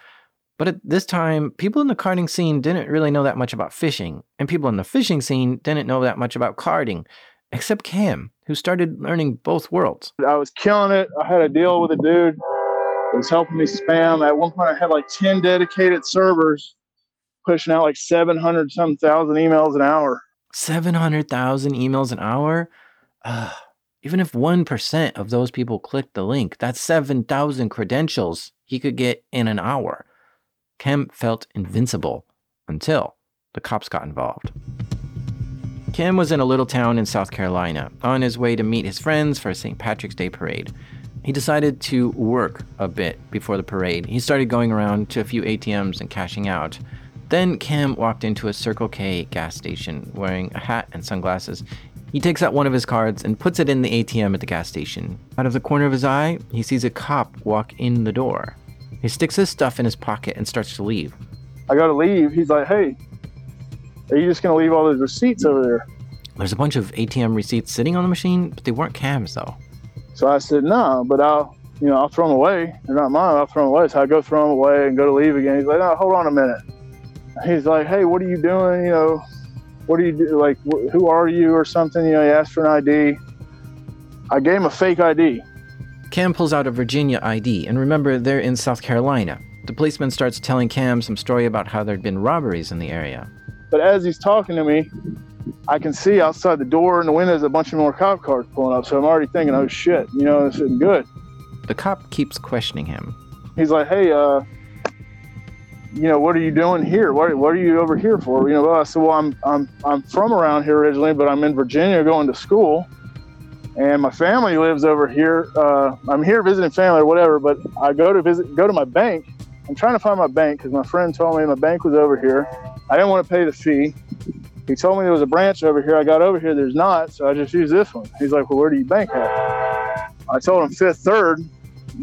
But at this time, people in the carding scene didn't really know that much about phishing, and people in the phishing scene didn't know that much about carding, except Cam, who started learning both worlds. I was killing it. I had a deal with a dude was helping me spam. At one point, I had like 10 dedicated servers pushing out like 700 some thousand emails an hour. 700,000 emails an hour? Ugh. even if 1% of those people clicked the link, that's 7,000 credentials he could get in an hour. Cam felt invincible until the cops got involved. Kim was in a little town in South Carolina on his way to meet his friends for a St. Patrick's Day parade. He decided to work a bit before the parade. He started going around to a few ATMs and cashing out. Then Cam walked into a Circle K gas station wearing a hat and sunglasses. He takes out one of his cards and puts it in the ATM at the gas station. Out of the corner of his eye, he sees a cop walk in the door. He sticks his stuff in his pocket and starts to leave. I got to leave. He's like, hey, are you just to leave all those receipts over there? There's a bunch of ATM receipts sitting on the machine, but they weren't Cam's though. So I said, no, but I'll, you know, I'll throw them away. They're not mine. I'll throw them away. So I go throw them away and go to leave again. He's like, no, hold on a minute. He's like, hey, what are you doing? You know, what do you do? Like, wh- who are you or something? You know, he asked for an ID. I gave him a fake ID. Cam pulls out a Virginia ID, and remember, they're in South Carolina. The policeman starts telling Cam some story about how there'd been robberies in the area. But as he's talking to me, I can see outside the door and the windows a bunch of more cop cars pulling up. So I'm already thinking, oh shit, you know, this isn't good. The cop keeps questioning him. He's like, hey, uh, you know, what are you doing here? What, what are you over here for? You know, well, I said, well, I'm, I'm, I'm from around here originally, but I'm in Virginia going to school. And my family lives over here. Uh, I'm here visiting family or whatever, but I go to visit, go to my bank. I'm trying to find my bank because my friend told me my bank was over here. I didn't want to pay the fee. He told me there was a branch over here. I got over here. There's not, so I just used this one. He's like, well, where do you bank at? I told him Fifth Third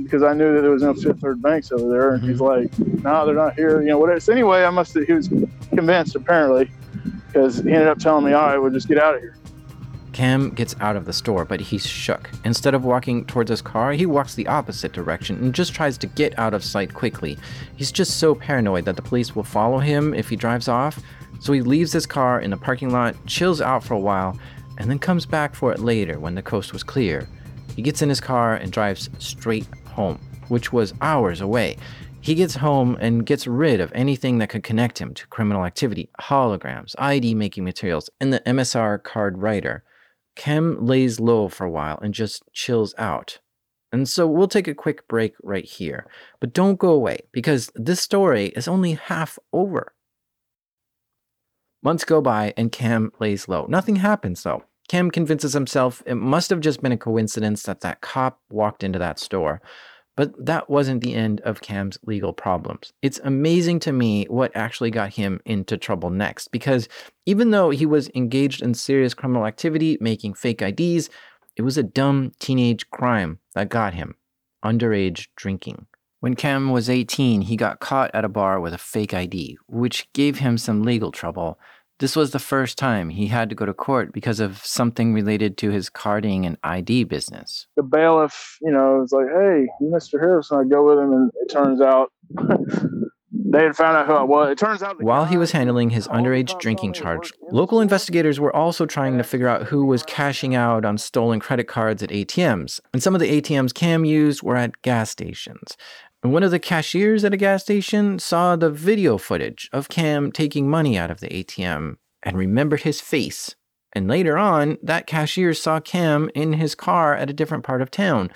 because I knew that there was no Fifth Third banks over there. And he's mm-hmm. like, no, they're not here. You know, whatever. So anyway, I must have, he was convinced apparently because he ended up telling me, all right, we'll just get out of here. Cam gets out of the store, but he's shook. Instead of walking towards his car, he walks the opposite direction and just tries to get out of sight quickly. He's just so paranoid that the police will follow him if he drives off, so he leaves his car in the parking lot, chills out for a while, and then comes back for it later when the coast was clear. He gets in his car and drives straight home, which was hours away. He gets home and gets rid of anything that could connect him to criminal activity holograms, ID making materials, and the MSR card writer. Cam lays low for a while and just chills out. And so we'll take a quick break right here. But don't go away because this story is only half over. Months go by and Cam lays low. Nothing happens though. Cam convinces himself it must have just been a coincidence that that cop walked into that store. But that wasn't the end of Cam's legal problems. It's amazing to me what actually got him into trouble next, because even though he was engaged in serious criminal activity, making fake IDs, it was a dumb teenage crime that got him underage drinking. When Cam was 18, he got caught at a bar with a fake ID, which gave him some legal trouble. This was the first time he had to go to court because of something related to his carding and ID business. The bailiff, you know, was like, "Hey, Mr. Harrison," I go with him, and it turns out they had found out who I was. It turns out while he was handling his underage drinking charge, local investigators were also trying to figure out who was cashing out on stolen credit cards at ATMs. And some of the ATMs Cam used were at gas stations. One of the cashiers at a gas station saw the video footage of Cam taking money out of the ATM and remembered his face. And later on, that cashier saw Cam in his car at a different part of town.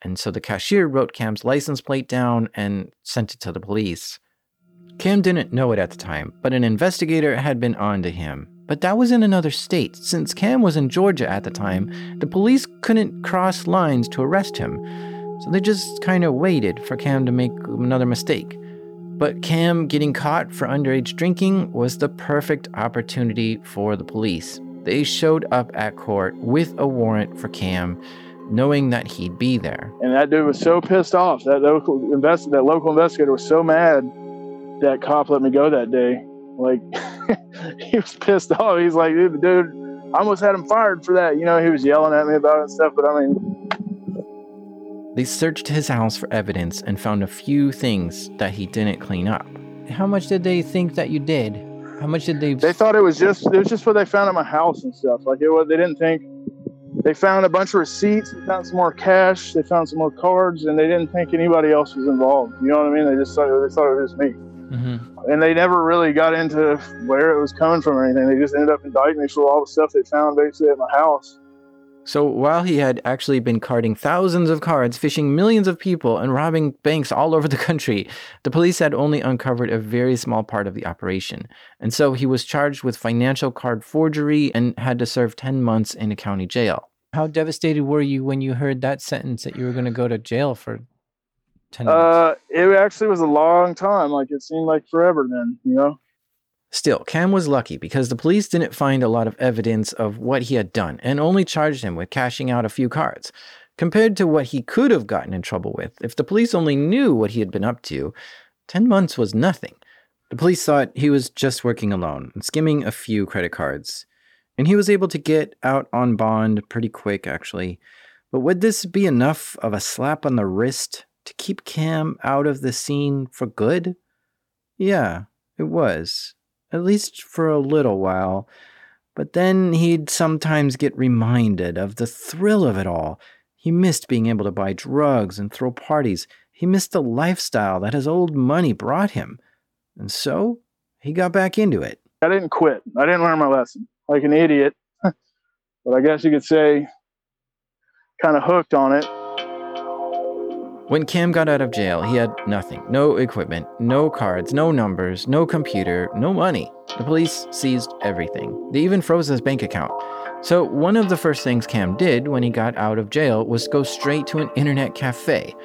And so the cashier wrote Cam's license plate down and sent it to the police. Cam didn't know it at the time, but an investigator had been on to him. But that was in another state. Since Cam was in Georgia at the time, the police couldn't cross lines to arrest him. So they just kind of waited for Cam to make another mistake. But Cam getting caught for underage drinking was the perfect opportunity for the police. They showed up at court with a warrant for Cam, knowing that he'd be there. And that dude was so pissed off. That local invest- that local investigator was so mad that cop let me go that day. Like he was pissed off. He's like, dude, dude, I almost had him fired for that. You know, he was yelling at me about it and stuff. But I mean, they searched his house for evidence and found a few things that he didn't clean up. How much did they think that you did? How much did they? They thought it was just it was just what they found at my house and stuff. Like it was, they didn't think. They found a bunch of receipts. They found some more cash. They found some more cards, and they didn't think anybody else was involved. You know what I mean? They just thought they thought it was me. Mm-hmm. And they never really got into where it was coming from or anything. They just ended up indicting me for all the stuff they found basically at my house. So while he had actually been carding thousands of cards, phishing millions of people, and robbing banks all over the country, the police had only uncovered a very small part of the operation. And so he was charged with financial card forgery and had to serve 10 months in a county jail. How devastated were you when you heard that sentence that you were going to go to jail for 10 months? Uh, it actually was a long time. Like it seemed like forever then, you know? Still, Cam was lucky because the police didn't find a lot of evidence of what he had done and only charged him with cashing out a few cards. Compared to what he could have gotten in trouble with, if the police only knew what he had been up to, 10 months was nothing. The police thought he was just working alone and skimming a few credit cards. And he was able to get out on bond pretty quick, actually. But would this be enough of a slap on the wrist to keep Cam out of the scene for good? Yeah, it was at least for a little while. But then he'd sometimes get reminded of the thrill of it all. He missed being able to buy drugs and throw parties. He missed the lifestyle that his old money brought him. And so he got back into it. I didn't quit. I didn't learn my lesson like an idiot. but I guess you could say kind of hooked on it. When Cam got out of jail, he had nothing no equipment, no cards, no numbers, no computer, no money. The police seized everything. They even froze his bank account. So, one of the first things Cam did when he got out of jail was go straight to an internet cafe.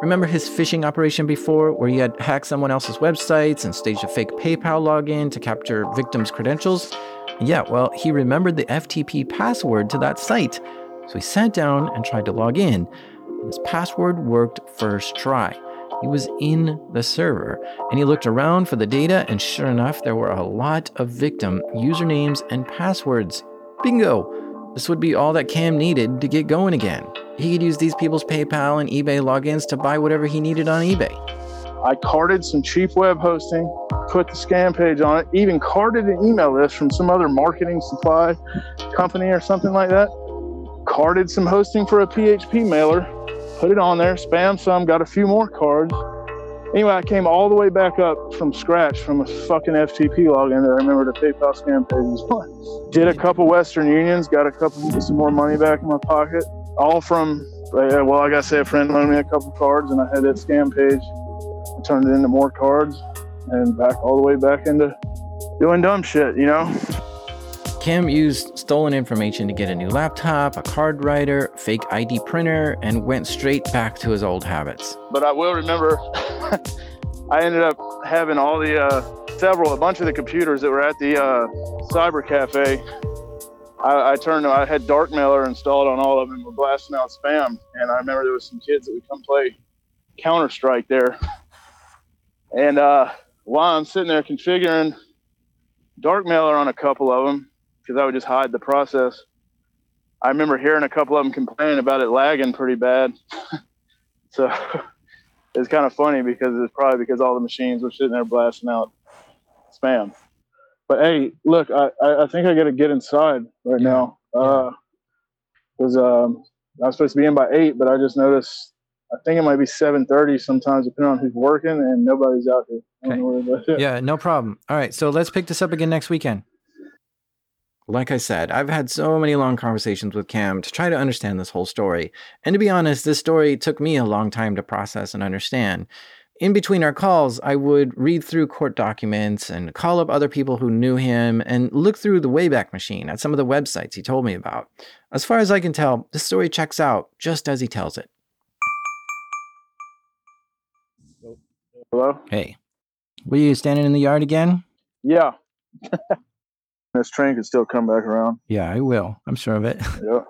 Remember his phishing operation before, where he had hacked someone else's websites and staged a fake PayPal login to capture victims' credentials? Yeah, well, he remembered the FTP password to that site. So he sat down and tried to log in. His password worked first try. He was in the server and he looked around for the data, and sure enough, there were a lot of victim usernames and passwords. Bingo! This would be all that Cam needed to get going again. He could use these people's PayPal and eBay logins to buy whatever he needed on eBay. I carded some cheap web hosting, put the scam page on it, even carded an email list from some other marketing supply company or something like that. Carded some hosting for a PHP mailer, put it on there, spam some, got a few more cards. Anyway, I came all the way back up from scratch from a fucking FTP login that I remember the PayPal scam page. Did a couple Western Unions, got a couple some more money back in my pocket, all from uh, yeah, well, like I said, a friend loaned me a couple cards, and I had that scam page. I turned it into more cards, and back all the way back into doing dumb shit. You know. Cam used stolen information to get a new laptop, a card writer, fake ID printer, and went straight back to his old habits. But I will remember, I ended up having all the uh, several, a bunch of the computers that were at the uh, cyber cafe. I, I turned, I had Darkmailer installed on all of them, were blasting out spam. And I remember there was some kids that would come play Counter Strike there. And uh, while I'm sitting there configuring Darkmailer on a couple of them, because I would just hide the process. I remember hearing a couple of them complaining about it lagging pretty bad. so it's kind of funny because it's probably because all the machines were sitting there blasting out spam. But hey, look, I, I think I got to get inside right yeah. now. Because uh, um, I was supposed to be in by eight, but I just noticed I think it might be seven thirty sometimes, depending on who's working, and nobody's out here. Okay. Yeah, no problem. All right, so let's pick this up again next weekend. Like I said, I've had so many long conversations with Cam to try to understand this whole story. And to be honest, this story took me a long time to process and understand. In between our calls, I would read through court documents and call up other people who knew him and look through the Wayback Machine at some of the websites he told me about. As far as I can tell, this story checks out just as he tells it. Hello? Hey. Were you standing in the yard again? Yeah. this train could still come back around. Yeah, I will. I'm sure of it. Yeah.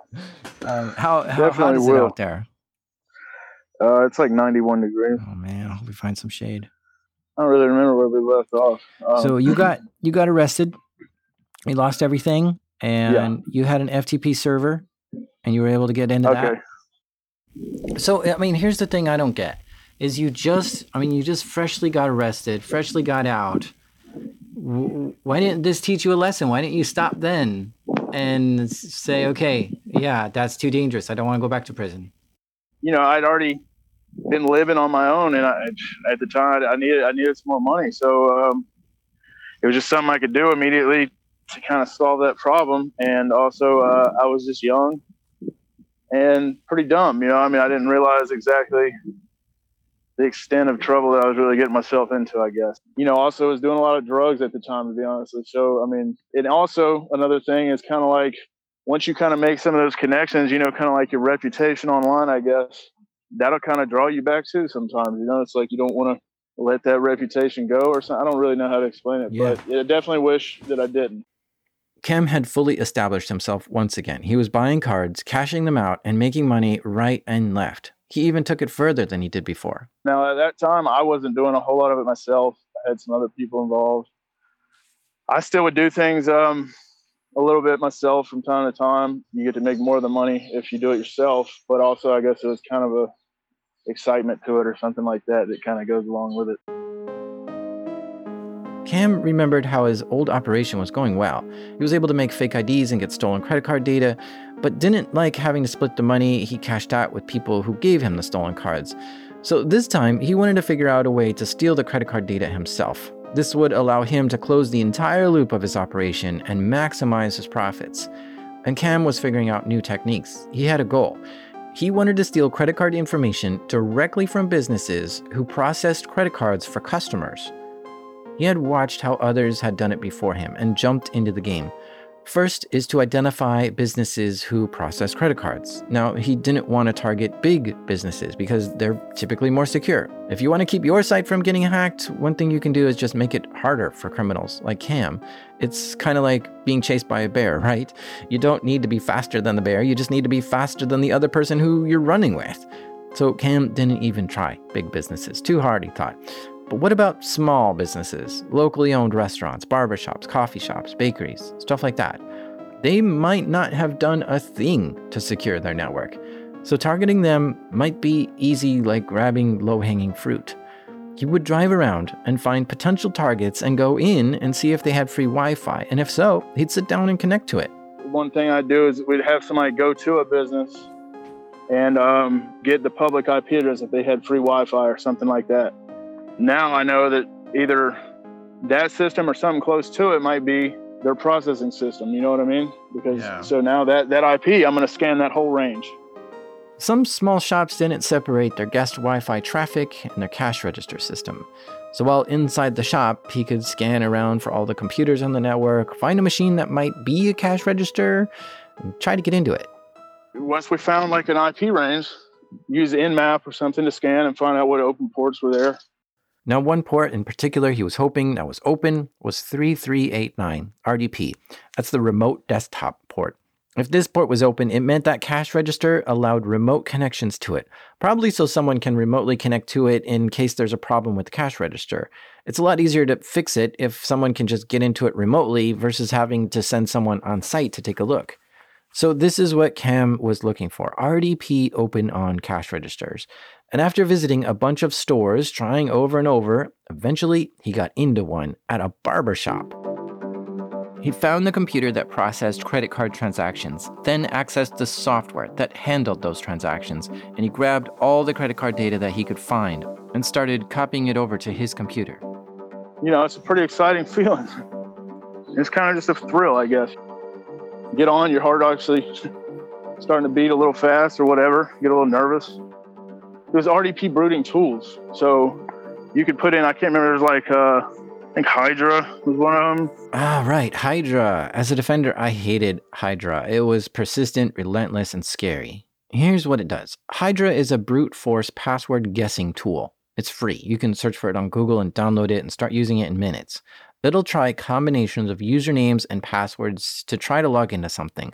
um, how how hot is will. it out there? Uh, it's like 91 degrees. Oh man, I hope we find some shade. I don't really remember where we left off. Um, so you got you got arrested. You lost everything, and yeah. you had an FTP server, and you were able to get into okay. that. So I mean, here's the thing I don't get: is you just I mean, you just freshly got arrested, freshly got out why didn't this teach you a lesson? Why didn't you stop then and say, okay, yeah, that's too dangerous. I don't want to go back to prison. You know, I'd already been living on my own, and I, at the time, I needed I needed some more money, so um, it was just something I could do immediately to kind of solve that problem. And also, uh, I was just young and pretty dumb. You know, I mean, I didn't realize exactly the extent of trouble that I was really getting myself into, I guess. You know, also was doing a lot of drugs at the time, to be honest. So, I mean, and also another thing is kind of like once you kind of make some of those connections, you know, kind of like your reputation online, I guess, that'll kind of draw you back too sometimes. You know, it's like you don't want to let that reputation go or something. I don't really know how to explain it, yeah. but I definitely wish that I didn't. Cam had fully established himself once again. He was buying cards, cashing them out, and making money right and left. He even took it further than he did before. Now, at that time, I wasn't doing a whole lot of it myself. I had some other people involved. I still would do things um, a little bit myself from time to time. You get to make more of the money if you do it yourself, but also, I guess it was kind of a excitement to it or something like that that kind of goes along with it. Cam remembered how his old operation was going well. He was able to make fake IDs and get stolen credit card data, but didn't like having to split the money he cashed out with people who gave him the stolen cards. So this time, he wanted to figure out a way to steal the credit card data himself. This would allow him to close the entire loop of his operation and maximize his profits. And Cam was figuring out new techniques. He had a goal. He wanted to steal credit card information directly from businesses who processed credit cards for customers. He had watched how others had done it before him and jumped into the game. First is to identify businesses who process credit cards. Now, he didn't want to target big businesses because they're typically more secure. If you want to keep your site from getting hacked, one thing you can do is just make it harder for criminals like Cam. It's kind of like being chased by a bear, right? You don't need to be faster than the bear, you just need to be faster than the other person who you're running with. So Cam didn't even try big businesses. Too hard, he thought. But what about small businesses, locally owned restaurants, barbershops, coffee shops, bakeries, stuff like that? They might not have done a thing to secure their network. So targeting them might be easy like grabbing low hanging fruit. He would drive around and find potential targets and go in and see if they had free Wi Fi. And if so, he'd sit down and connect to it. One thing I'd do is we'd have somebody go to a business and um, get the public IP address if they had free Wi Fi or something like that now I know that either that system or something close to it might be their processing system. You know what I mean? Because yeah. so now that that IP, I'm going to scan that whole range. some small shops didn't separate their guest Wi Fi traffic and their cash register system. So while inside the shop, he could scan around for all the computers on the network, find a machine that might be a cash register, and try to get into it. Once we found like an IP range, use Nmap or something to scan and find out what open ports were there. Now, one port in particular he was hoping that was open was 3389 RDP. That's the remote desktop port. If this port was open, it meant that cash register allowed remote connections to it, probably so someone can remotely connect to it in case there's a problem with the cash register. It's a lot easier to fix it if someone can just get into it remotely versus having to send someone on site to take a look. So this is what Cam was looking for. RDP open on cash registers. And after visiting a bunch of stores, trying over and over, eventually he got into one at a barber shop. He found the computer that processed credit card transactions, then accessed the software that handled those transactions, and he grabbed all the credit card data that he could find and started copying it over to his computer. You know, it's a pretty exciting feeling. It's kind of just a thrill, I guess. Get on, your heart actually starting to beat a little fast or whatever, get a little nervous. It was RDP brooding tools. So you could put in, I can't remember, it was like, uh, I think Hydra was one of them. Ah, right, Hydra. As a defender, I hated Hydra. It was persistent, relentless, and scary. Here's what it does Hydra is a brute force password guessing tool. It's free. You can search for it on Google and download it and start using it in minutes. It'll try combinations of usernames and passwords to try to log into something.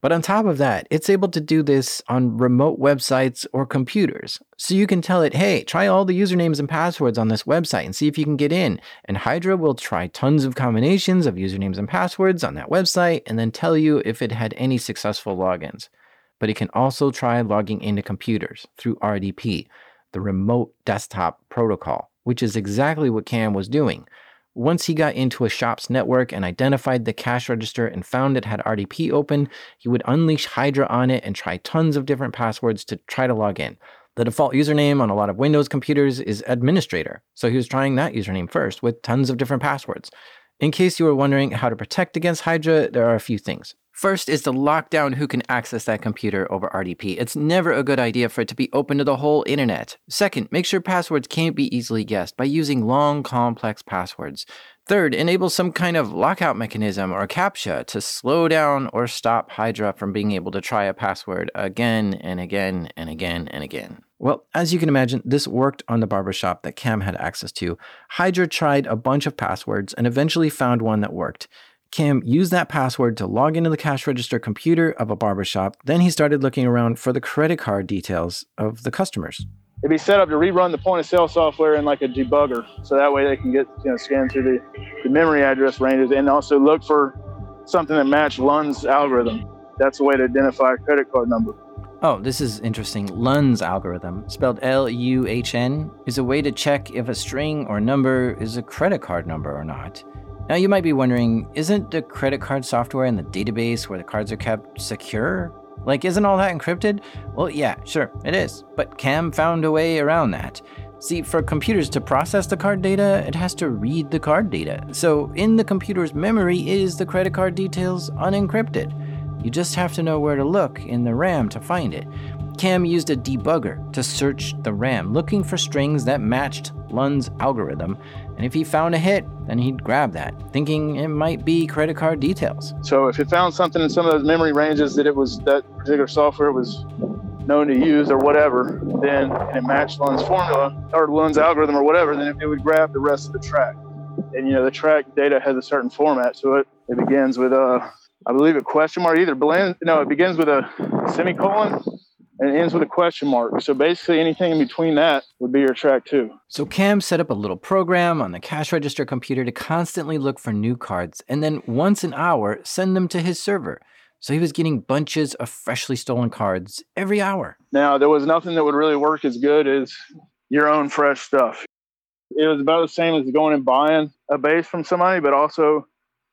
But on top of that, it's able to do this on remote websites or computers. So you can tell it, hey, try all the usernames and passwords on this website and see if you can get in. And Hydra will try tons of combinations of usernames and passwords on that website and then tell you if it had any successful logins. But it can also try logging into computers through RDP, the remote desktop protocol, which is exactly what Cam was doing. Once he got into a shop's network and identified the cash register and found it had RDP open, he would unleash Hydra on it and try tons of different passwords to try to log in. The default username on a lot of Windows computers is administrator, so he was trying that username first with tons of different passwords. In case you were wondering how to protect against Hydra, there are a few things. First is to lock down who can access that computer over RDP. It's never a good idea for it to be open to the whole internet. Second, make sure passwords can't be easily guessed by using long, complex passwords. Third, enable some kind of lockout mechanism or CAPTCHA to slow down or stop Hydra from being able to try a password again and again and again and again. Well, as you can imagine, this worked on the barbershop that Cam had access to. Hydra tried a bunch of passwords and eventually found one that worked. Cam used that password to log into the cash register computer of a barbershop. Then he started looking around for the credit card details of the customers. It'd be set up to rerun the point of sale software in like a debugger. So that way they can get, you know, scan through the, the memory address ranges and also look for something that matched Luhn's algorithm. That's a way to identify a credit card number. Oh, this is interesting. Luhn's algorithm, spelled L U H N, is a way to check if a string or number is a credit card number or not. Now, you might be wondering isn't the credit card software in the database where the cards are kept secure? Like, isn't all that encrypted? Well, yeah, sure, it is. But Cam found a way around that. See, for computers to process the card data, it has to read the card data. So, in the computer's memory is the credit card details unencrypted. You just have to know where to look in the RAM to find it. Cam used a debugger to search the RAM, looking for strings that matched Luhn's algorithm, and if he found a hit, then he'd grab that, thinking it might be credit card details. So if it found something in some of those memory ranges that it was that particular software was known to use or whatever, then and it matched Luhn's formula or Luhn's algorithm or whatever, then it would grab the rest of the track. And you know, the track data has a certain format to it. It begins with a, I believe a question mark, either blend, no, it begins with a semicolon and it ends with a question mark. So basically, anything in between that would be your track two. So Cam set up a little program on the cash register computer to constantly look for new cards and then once an hour send them to his server. So he was getting bunches of freshly stolen cards every hour. Now, there was nothing that would really work as good as your own fresh stuff. It was about the same as going and buying a base from somebody, but also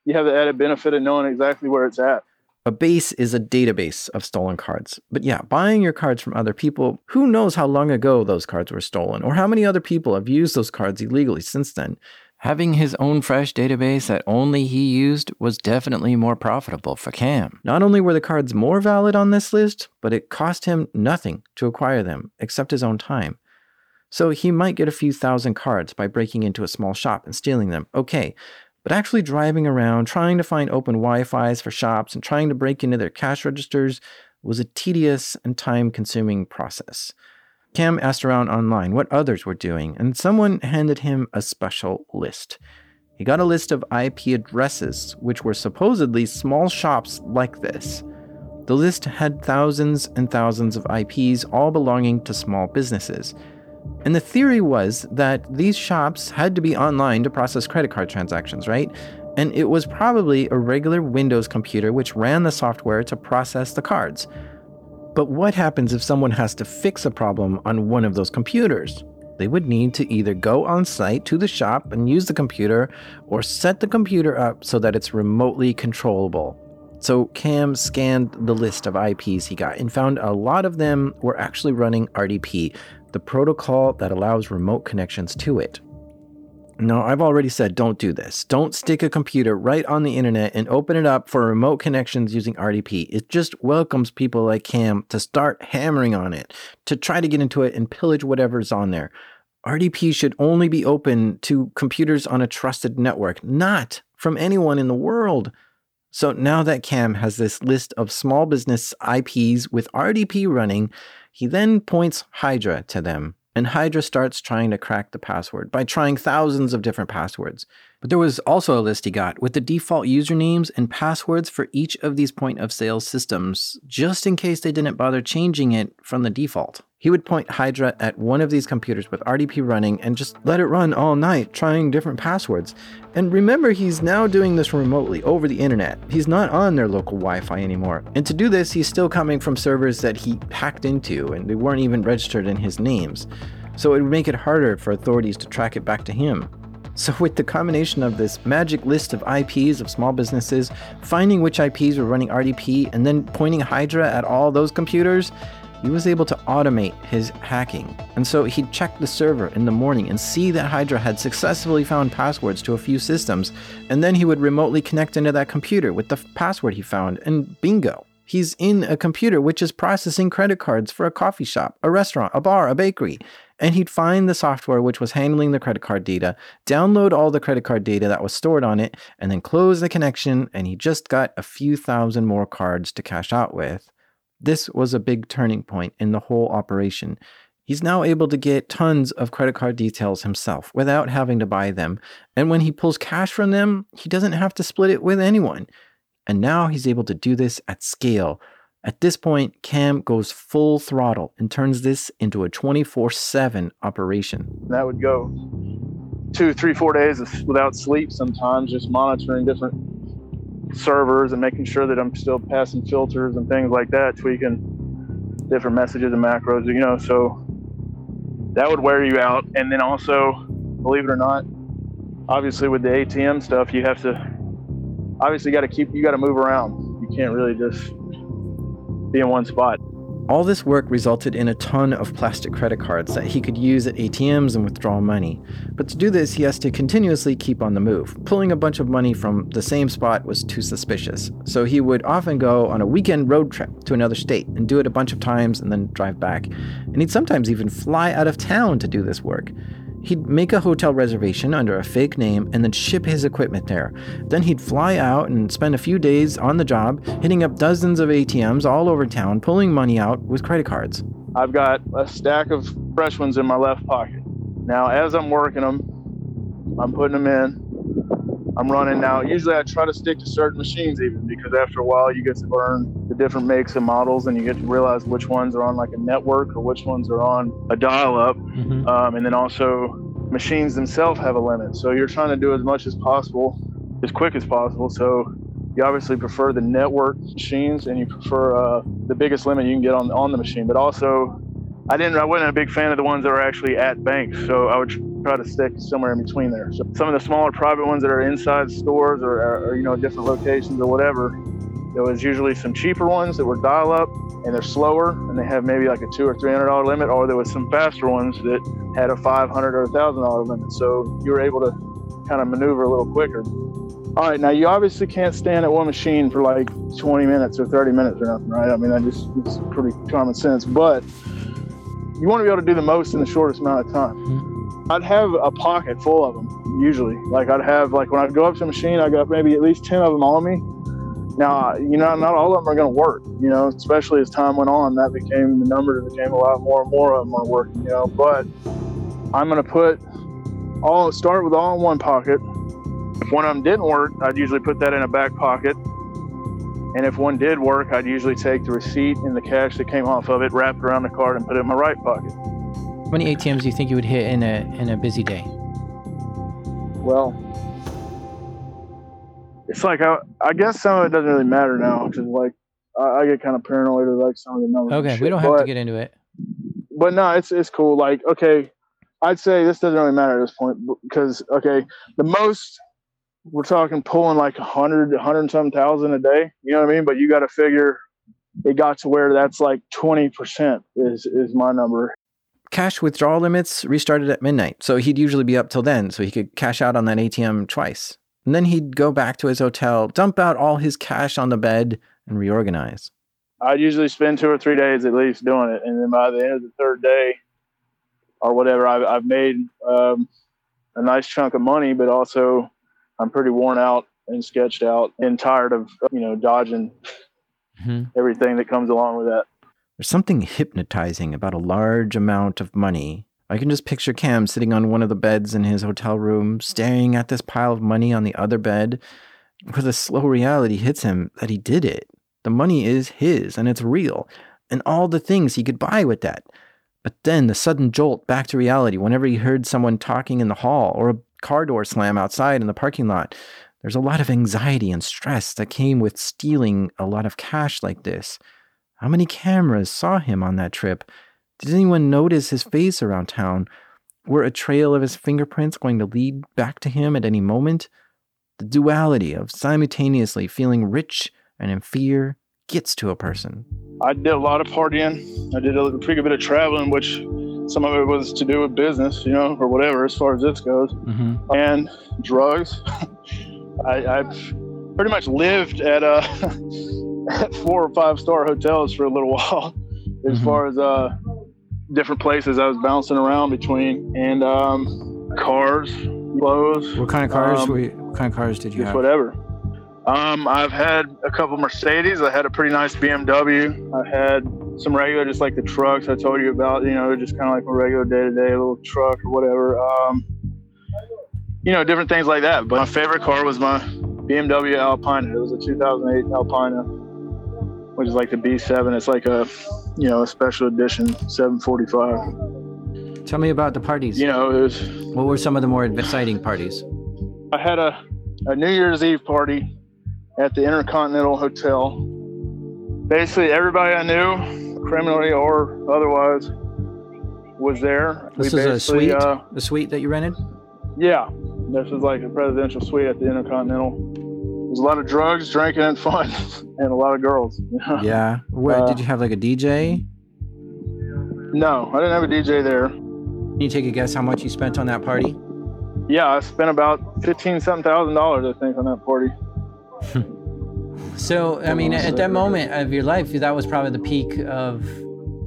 you have the added benefit of knowing exactly where it's at. A base is a database of stolen cards. But yeah, buying your cards from other people, who knows how long ago those cards were stolen or how many other people have used those cards illegally since then. Having his own fresh database that only he used was definitely more profitable for Cam. Not only were the cards more valid on this list, but it cost him nothing to acquire them except his own time. So he might get a few thousand cards by breaking into a small shop and stealing them. Okay, but actually driving around, trying to find open Wi Fi's for shops and trying to break into their cash registers was a tedious and time consuming process. Cam asked around online what others were doing, and someone handed him a special list. He got a list of IP addresses, which were supposedly small shops like this. The list had thousands and thousands of IPs, all belonging to small businesses. And the theory was that these shops had to be online to process credit card transactions, right? And it was probably a regular Windows computer which ran the software to process the cards. But what happens if someone has to fix a problem on one of those computers? They would need to either go on site to the shop and use the computer or set the computer up so that it's remotely controllable. So Cam scanned the list of IPs he got and found a lot of them were actually running RDP, the protocol that allows remote connections to it. Now, I've already said don't do this. Don't stick a computer right on the internet and open it up for remote connections using RDP. It just welcomes people like Cam to start hammering on it, to try to get into it and pillage whatever's on there. RDP should only be open to computers on a trusted network, not from anyone in the world. So now that Cam has this list of small business IPs with RDP running, he then points Hydra to them and Hydra starts trying to crack the password by trying thousands of different passwords. But there was also a list he got with the default usernames and passwords for each of these point of sale systems, just in case they didn't bother changing it from the default. He would point Hydra at one of these computers with RDP running and just let it run all night, trying different passwords. And remember, he's now doing this remotely over the internet. He's not on their local Wi Fi anymore. And to do this, he's still coming from servers that he hacked into and they weren't even registered in his names. So it would make it harder for authorities to track it back to him. So, with the combination of this magic list of IPs of small businesses, finding which IPs were running RDP, and then pointing Hydra at all those computers, he was able to automate his hacking. And so he'd check the server in the morning and see that Hydra had successfully found passwords to a few systems, and then he would remotely connect into that computer with the password he found, and bingo. He's in a computer which is processing credit cards for a coffee shop, a restaurant, a bar, a bakery and he'd find the software which was handling the credit card data, download all the credit card data that was stored on it, and then close the connection, and he just got a few thousand more cards to cash out with. This was a big turning point in the whole operation. He's now able to get tons of credit card details himself without having to buy them. And when he pulls cash from them, he doesn't have to split it with anyone. And now he's able to do this at scale at this point, Cam goes full throttle and turns this into a 24 7 operation. That would go two, three, four days without sleep sometimes, just monitoring different servers and making sure that I'm still passing filters and things like that, tweaking different messages and macros, you know. So that would wear you out. And then also, believe it or not, obviously with the ATM stuff, you have to obviously got to keep, you got to move around. You can't really just be in one spot. All this work resulted in a ton of plastic credit cards that he could use at ATMs and withdraw money. But to do this, he has to continuously keep on the move. Pulling a bunch of money from the same spot was too suspicious. So he would often go on a weekend road trip to another state and do it a bunch of times and then drive back. And he'd sometimes even fly out of town to do this work. He'd make a hotel reservation under a fake name and then ship his equipment there. Then he'd fly out and spend a few days on the job, hitting up dozens of ATMs all over town, pulling money out with credit cards. I've got a stack of fresh ones in my left pocket. Now, as I'm working them, I'm putting them in. I'm running now. Usually I try to stick to certain machines even because after a while you get to learn the different makes and models and you get to realize which ones are on like a network or which ones are on a dial up. Mm-hmm. Um, and then also machines themselves have a limit. So you're trying to do as much as possible, as quick as possible. So you obviously prefer the network machines and you prefer uh, the biggest limit you can get on, on the machine. But also I didn't. I wasn't a big fan of the ones that are actually at banks, so I would try to stick somewhere in between there. So some of the smaller private ones that are inside stores or, or, you know different locations or whatever, there was usually some cheaper ones that were dial up and they're slower and they have maybe like a two or three hundred dollar limit, or there was some faster ones that had a five hundred or a thousand dollar limit. So you were able to kind of maneuver a little quicker. All right, now you obviously can't stand at one machine for like 20 minutes or 30 minutes or nothing, right? I mean, that just it's pretty common sense, but you want to be able to do the most in the shortest amount of time. Mm-hmm. I'd have a pocket full of them usually. Like I'd have like when I'd go up to a machine, I got maybe at least 10 of them on me. Now, you know, not all of them are going to work, you know, especially as time went on, that became the numbers became a lot more and more of them are working, you know, but I'm going to put all start with all in one pocket if one of them didn't work, I'd usually put that in a back pocket. And if one did work, I'd usually take the receipt and the cash that came off of it, wrap it around the card, and put it in my right pocket. How many ATMs do you think you would hit in a in a busy day? Well, it's like I, I guess some of it doesn't really matter now because like I, I, get kind of paranoid of like some of the numbers. Okay, we don't have but, to get into it. But no, it's it's cool. Like okay, I'd say this doesn't really matter at this point because okay, the most we're talking pulling like a hundred, a hundred some thousand a day. You know what I mean? But you got to figure it got to where that's like 20% is, is my number. Cash withdrawal limits restarted at midnight. So he'd usually be up till then. So he could cash out on that ATM twice. And then he'd go back to his hotel, dump out all his cash on the bed, and reorganize. I'd usually spend two or three days at least doing it. And then by the end of the third day or whatever, I've, I've made um, a nice chunk of money, but also I'm pretty worn out and sketched out and tired of, you know, dodging mm-hmm. everything that comes along with that. There's something hypnotizing about a large amount of money. I can just picture Cam sitting on one of the beds in his hotel room, staring at this pile of money on the other bed, with a slow reality hits him that he did it. The money is his and it's real, and all the things he could buy with that. But then the sudden jolt back to reality whenever he heard someone talking in the hall or a car door slam outside in the parking lot. There's a lot of anxiety and stress that came with stealing a lot of cash like this. How many cameras saw him on that trip? Did anyone notice his face around town? Were a trail of his fingerprints going to lead back to him at any moment? The duality of simultaneously feeling rich and in fear gets to a person. I did a lot of partying. I did a pretty good bit of traveling, which some of it was to do with business, you know, or whatever, as far as this goes, mm-hmm. and drugs. I, I've pretty much lived at at four or five star hotels for a little while, as mm-hmm. far as uh, different places I was bouncing around between, and um, cars, clothes. What kind of cars? Um, what kind of cars did you just have? Whatever. Um, I've had a couple Mercedes. I had a pretty nice BMW. I had some regular, just like the trucks I told you about. You know, just kind of like a regular day to day little truck or whatever. Um, you know, different things like that. But my favorite car was my BMW Alpina. It was a 2008 Alpina, which is like the B7. It's like a, you know, a special edition 745. Tell me about the parties. You know, it was. What were some of the more exciting parties? I had a, a New Year's Eve party at the Intercontinental Hotel. Basically, everybody I knew, criminally or otherwise, was there. This we is a suite, uh, the suite that you rented. Yeah, this was like a presidential suite at the Intercontinental. There's a lot of drugs, drinking, and fun, and a lot of girls. yeah. Uh, did you have like a DJ? No, I didn't have a DJ there. Can you take a guess how much you spent on that party? Yeah, I spent about fifteen something thousand dollars, I think, on that party. so, I mean, at that moment of your life, that was probably the peak of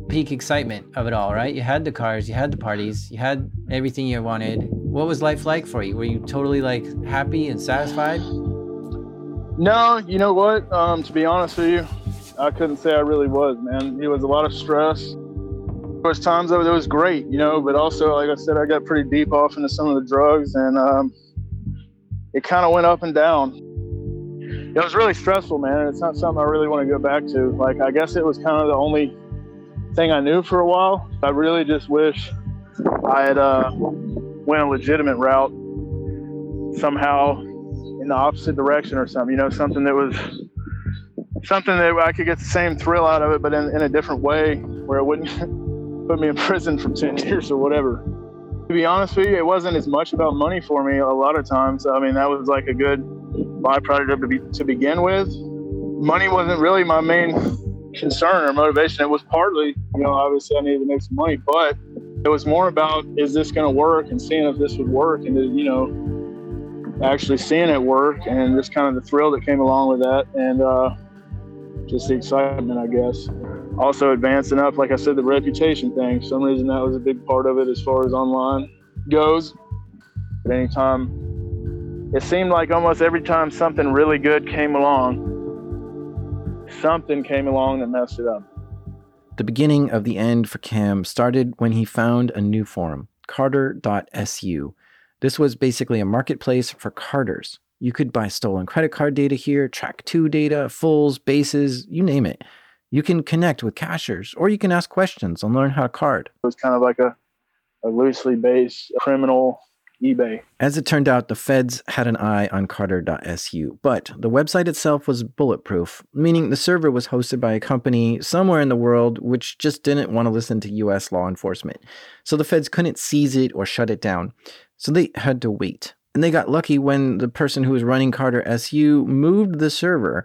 peak excitement of it all, right? You had the cars, you had the parties, you had everything you wanted. What was life like for you? Were you totally like happy and satisfied? No, you know what? Um, to be honest with you, I couldn't say I really was, man. It was a lot of stress. There was times of it was great, you know, but also, like I said, I got pretty deep off into some of the drugs, and um, it kind of went up and down it was really stressful, man. and It's not something I really want to go back to. Like, I guess it was kind of the only thing I knew for a while. I really just wish I had uh, went a legitimate route somehow in the opposite direction or something. You know, something that was something that I could get the same thrill out of it, but in, in a different way, where it wouldn't put me in prison for ten years or whatever. To be honest with you, it wasn't as much about money for me a lot of times. I mean, that was like a good byproduct to, be, to begin with. Money wasn't really my main concern or motivation. It was partly, you know, obviously I needed to make some money, but it was more about is this going to work and seeing if this would work and, you know, actually seeing it work and just kind of the thrill that came along with that and uh, just the excitement, I guess. Also advancing up, like I said, the reputation thing. For some reason that was a big part of it as far as online goes. But anytime, it seemed like almost every time something really good came along, something came along that messed it up. The beginning of the end for Cam started when he found a new forum, Carder.su. This was basically a marketplace for carders. You could buy stolen credit card data here, track two data, fulls, bases, you name it. You can connect with cashers or you can ask questions and learn how to card. It was kind of like a, a loosely based criminal eBay. As it turned out, the feds had an eye on Carder.su, but the website itself was bulletproof, meaning the server was hosted by a company somewhere in the world which just didn't want to listen to US law enforcement. So the feds couldn't seize it or shut it down. So they had to wait. And they got lucky when the person who was running Carder SU moved the server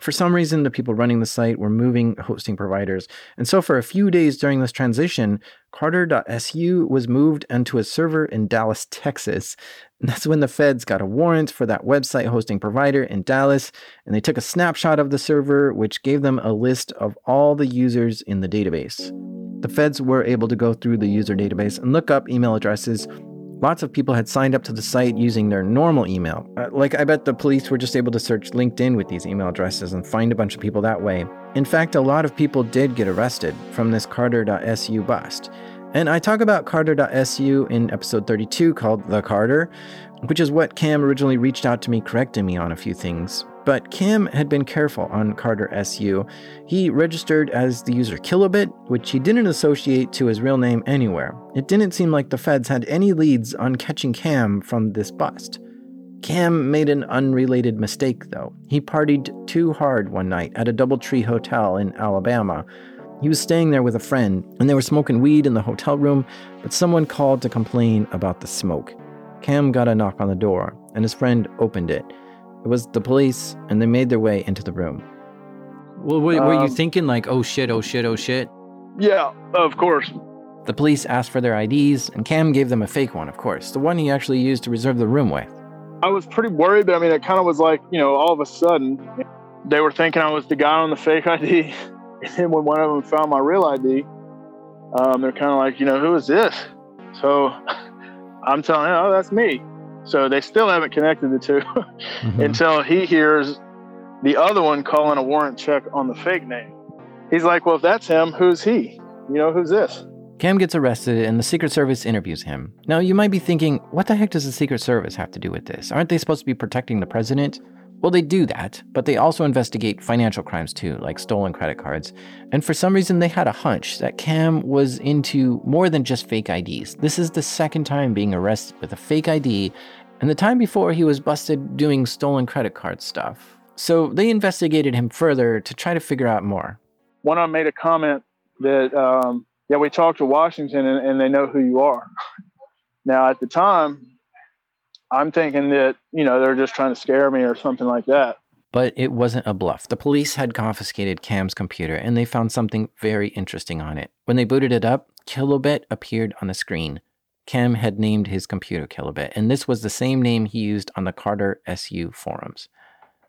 for some reason, the people running the site were moving hosting providers. And so, for a few days during this transition, Carder.su was moved onto a server in Dallas, Texas. And that's when the feds got a warrant for that website hosting provider in Dallas. And they took a snapshot of the server, which gave them a list of all the users in the database. The feds were able to go through the user database and look up email addresses Lots of people had signed up to the site using their normal email. Uh, like, I bet the police were just able to search LinkedIn with these email addresses and find a bunch of people that way. In fact, a lot of people did get arrested from this Carder.su bust. And I talk about Carder.su in episode 32 called The Carder, which is what Cam originally reached out to me correcting me on a few things. But Cam had been careful on Carder SU. He registered as the user Kilobit, which he didn't associate to his real name anywhere. It didn't seem like the feds had any leads on catching Cam from this bust. Cam made an unrelated mistake, though. He partied too hard one night at a Doubletree Hotel in Alabama. He was staying there with a friend, and they were smoking weed in the hotel room, but someone called to complain about the smoke. Cam got a knock on the door, and his friend opened it. It was the police, and they made their way into the room. Well, were, were um, you thinking like, oh shit, oh shit, oh shit? Yeah, of course. The police asked for their IDs, and Cam gave them a fake one, of course, the one he actually used to reserve the room with. I was pretty worried, but I mean, it kind of was like, you know, all of a sudden, they were thinking I was the guy on the fake ID. and then when one of them found my real ID, um, they're kind of like, you know, who is this? So I'm telling them, oh, that's me. So they still haven't connected the 2 mm-hmm. until he hears the other one calling a warrant check on the fake name. He's like, Well, if that's him, who's he? You know, who's this? Cam gets arrested and the Secret Service interviews him. Now, you might be thinking, what the heck does the Secret Service have to do with this? Aren't they supposed to be protecting the president? Well, they do that, but they also investigate financial crimes too, like stolen credit cards. And for some reason, they had a hunch that Cam was into more than just fake IDs. This is the second time being arrested with a fake ID, and the time before he was busted doing stolen credit card stuff. So they investigated him further to try to figure out more. One of them made a comment that, um, yeah, we talked to Washington and, and they know who you are. now, at the time, I'm thinking that, you know, they're just trying to scare me or something like that. But it wasn't a bluff. The police had confiscated Cam's computer and they found something very interesting on it. When they booted it up, Kilobit appeared on the screen. Cam had named his computer Kilobit, and this was the same name he used on the Carder SU forums.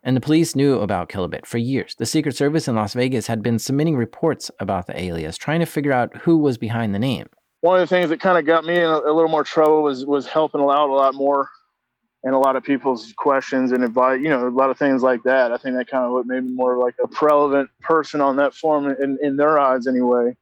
And the police knew about Kilobit for years. The Secret Service in Las Vegas had been submitting reports about the alias, trying to figure out who was behind the name. One of the things that kind of got me in a, a little more trouble was was helping out a lot more and a lot of people's questions and advice, you know, a lot of things like that. I think that kind of what made me more like a relevant person on that forum in, in their eyes anyway.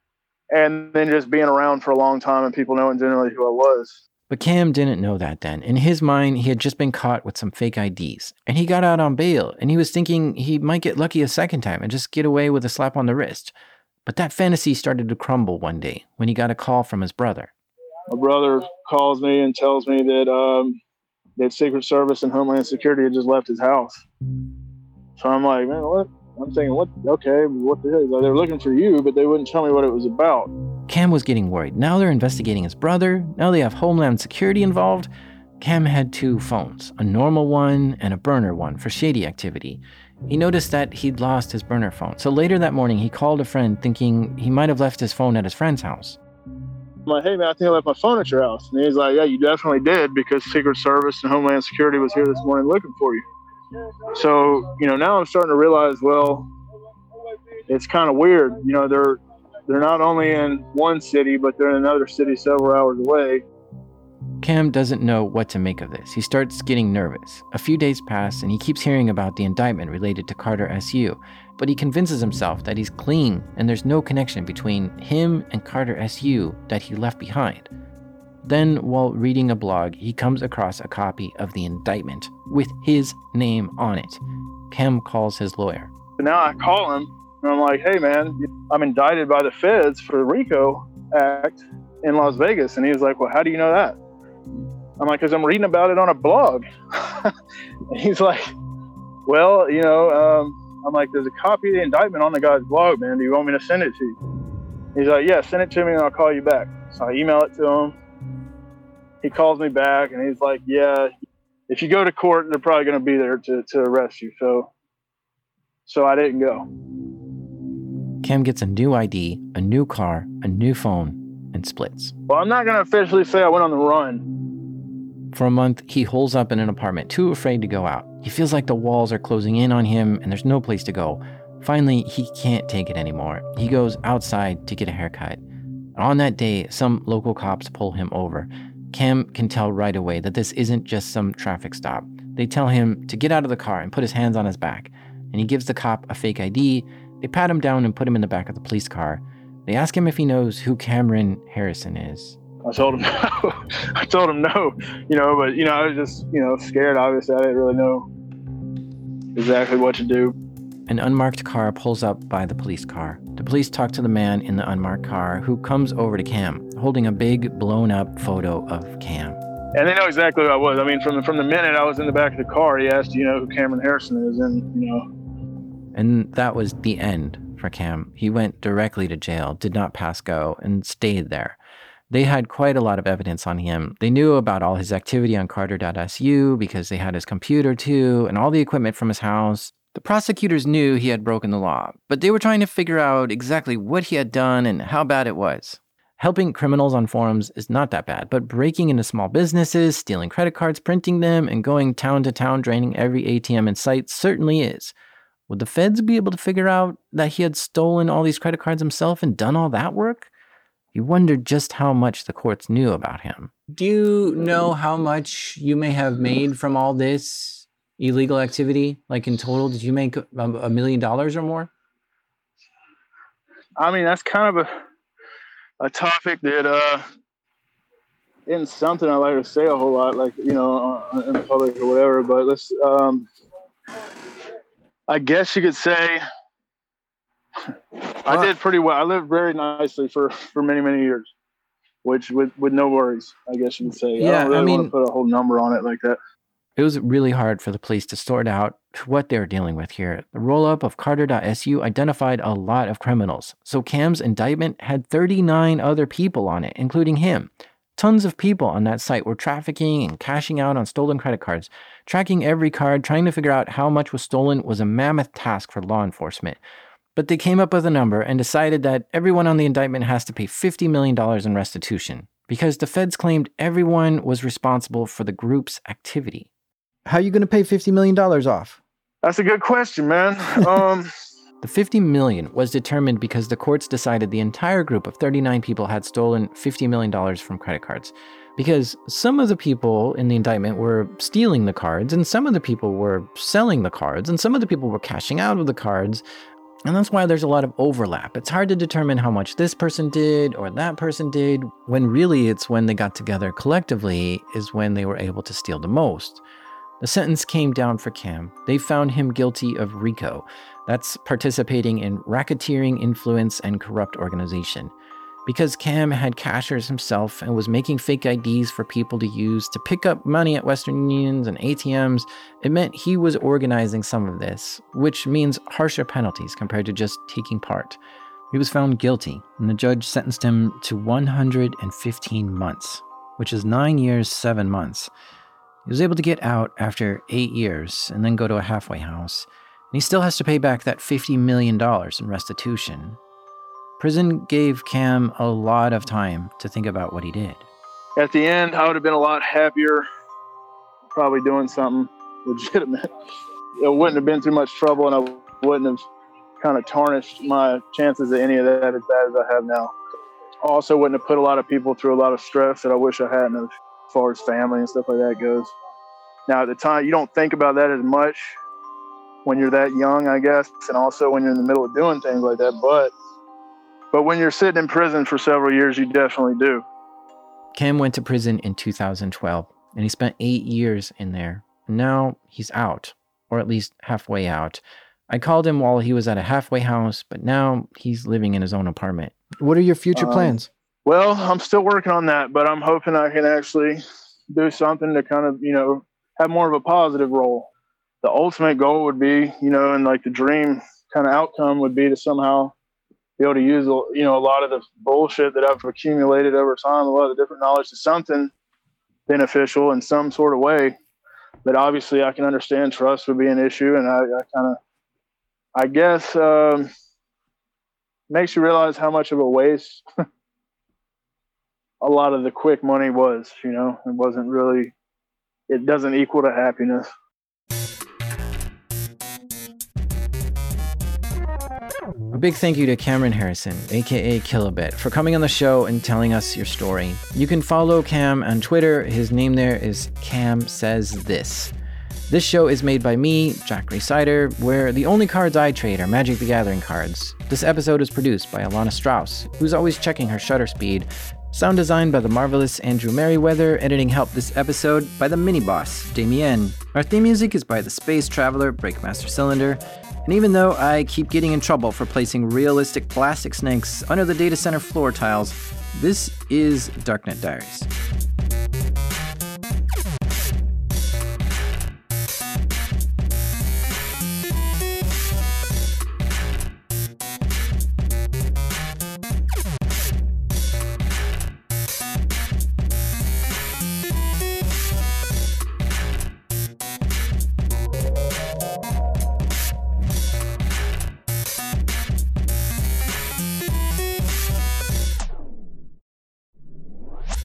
And then just being around for a long time and people knowing generally who I was. But Cam didn't know that then. In his mind, he had just been caught with some fake IDs. And he got out on bail, and he was thinking he might get lucky a second time and just get away with a slap on the wrist. But that fantasy started to crumble one day when he got a call from his brother. My brother calls me and tells me that um, that Secret Service and Homeland Security had just left his house. So I'm like, man, what? I'm thinking, what? Okay, what the hell? They were looking for you, but they wouldn't tell me what it was about. Cam was getting worried. Now they're investigating his brother. Now they have Homeland Security involved. Cam had two phones, a normal one and a burner one for shady activity. He noticed that he'd lost his burner phone. So later that morning, he called a friend thinking he might have left his phone at his friend's house. I'm like, hey man, I think I left my phone at your house. And he's like, yeah, you definitely did because Secret Service and Homeland Security was here this morning looking for you. So, you know, now I'm starting to realize, well, it's kind of weird. You know, they're they're not only in one city, but they're in another city several hours away. Cam doesn't know what to make of this. He starts getting nervous. A few days pass, and he keeps hearing about the indictment related to Carder SU, but he convinces himself that he's clean and there's no connection between him and Carder SU that he left behind. Then, while reading a blog, he comes across a copy of the indictment with his name on it. Cam calls his lawyer. So now I call him and I'm like, hey, man, I'm indicted by the feds for the RICO Act in Las Vegas. And he was like, well, how do you know that? I'm like, because I'm reading about it on a blog. he's like, well, you know, um, I'm like, there's a copy of the indictment on the guy's blog, man. Do you want me to send it to you? He's like, yeah, send it to me and I'll call you back. So I email it to him. He calls me back and he's like, yeah, if you go to court, they're probably going to be there to, to arrest you. So, so I didn't go. Cam gets a new ID, a new car, a new phone, and splits. Well, I'm not going to officially say I went on the run. For a month, he holes up in an apartment, too afraid to go out. He feels like the walls are closing in on him and there's no place to go. Finally, he can't take it anymore. He goes outside to get a haircut. On that day, some local cops pull him over. Cam can tell right away that this isn't just some traffic stop. They tell him to get out of the car and put his hands on his back. And he gives the cop a fake ID. They pat him down and put him in the back of the police car. They ask him if he knows who Cameron Harrison is. I told him no. I told him no, you know, but, you know, I was just, you know, scared. Obviously, I didn't really know exactly what to do. An unmarked car pulls up by the police car. The police talk to the man in the unmarked car who comes over to Cam, holding a big blown up photo of Cam. And they know exactly who I was. I mean, from the, from the minute I was in the back of the car, he asked, you know, who Cameron Harrison is, and you know. And that was the end for Cam. He went directly to jail, did not pass go, and stayed there. They had quite a lot of evidence on him. They knew about all his activity on Carder.su because they had his computer too, and all the equipment from his house. The prosecutors knew he had broken the law, but they were trying to figure out exactly what he had done and how bad it was. Helping criminals on forums is not that bad, but breaking into small businesses, stealing credit cards, printing them, and going town to town draining every ATM in sight certainly is. Would the feds be able to figure out that he had stolen all these credit cards himself and done all that work? He wondered just how much the courts knew about him. Do you know how much you may have made from all this illegal activity? Like in total, did you make a million dollars or more? I mean, that's kind of a a topic that uh isn't something I like to say a whole lot, like you know, in public or whatever. But let's um I guess you could say I did pretty well. I lived very nicely for for many many years, which with with no worries. I guess you could say. Yeah, I, really I mean, put a whole number on it like that. It was really hard for the police to sort out what they were dealing with here. The roll up of Carder.su identified a lot of criminals, so Cam's indictment had 39 other people on it, including him. Tons of people on that site were trafficking and cashing out on stolen credit cards. Tracking every card, trying to figure out how much was stolen, was a mammoth task for law enforcement. But they came up with a number and decided that everyone on the indictment has to pay $50 million in restitution because the feds claimed everyone was responsible for the group's activity. How are you going to pay $50 million off? That's a good question, man. Um, The 50 million was determined because the courts decided the entire group of 39 people had stolen 50 million dollars from credit cards. Because some of the people in the indictment were stealing the cards and some of the people were selling the cards and some of the people were cashing out of the cards. And that's why there's a lot of overlap. It's hard to determine how much this person did or that person did, when really it's when they got together collectively is when they were able to steal the most. The sentence came down for Cam. They found him guilty of RICO. That's participating in racketeering, influence, and corrupt organization. Because Cam had cashers himself and was making fake IDs for people to use to pick up money at Western Unions and ATMs, it meant he was organizing some of this, which means harsher penalties compared to just taking part. He was found guilty, and the judge sentenced him to 115 months, which is nine years, seven months. He was able to get out after eight years and then go to a halfway house. And he still has to pay back that $50 million in restitution. Prison gave Cam a lot of time to think about what he did. At the end, I would have been a lot happier, probably doing something legitimate. It wouldn't have been too much trouble, and I wouldn't have kind of tarnished my chances at any of that as bad as I have now. Also, wouldn't have put a lot of people through a lot of stress that I wish I hadn't, as far as family and stuff like that goes. Now, at the time, you don't think about that as much when you're that young, I guess, and also when you're in the middle of doing things like that. But but when you're sitting in prison for several years, you definitely do. Cam went to prison in 2012, and he spent eight years in there. And now he's out, or at least halfway out. I called him while he was at a halfway house, but now he's living in his own apartment. What are your future um, plans? Well, I'm still working on that, but I'm hoping I can actually do something to kind of, you know, have more of a positive role. The ultimate goal would be, you know, and like the dream kind of outcome would be to somehow be able to use, you know, a lot of the bullshit that I've accumulated over time, a lot of the different knowledge to something beneficial in some sort of way. But obviously, I can understand trust would be an issue, and I, I kind of I guess um, makes you realize how much of a waste a lot of the quick money was. You know, it wasn't really. It doesn't equal to happiness. A big thank you to Cameron Harrison, aka Kilobit, for coming on the show and telling us your story. You can follow Cam on Twitter. His name there is Cam Says This. This show is made by me, Jack Rhysider, where the only cards I trade are Magic the Gathering cards. This episode is produced by Alana Strauss, who's always checking her shutter speed. Sound design by the marvelous Andrew Meriwether, editing help this episode by the mini boss, Damien. Our theme music is by the Space Traveler, Breakmaster Cylinder. And even though I keep getting in trouble for placing realistic plastic snakes under the data center floor tiles, this is Darknet Diaries.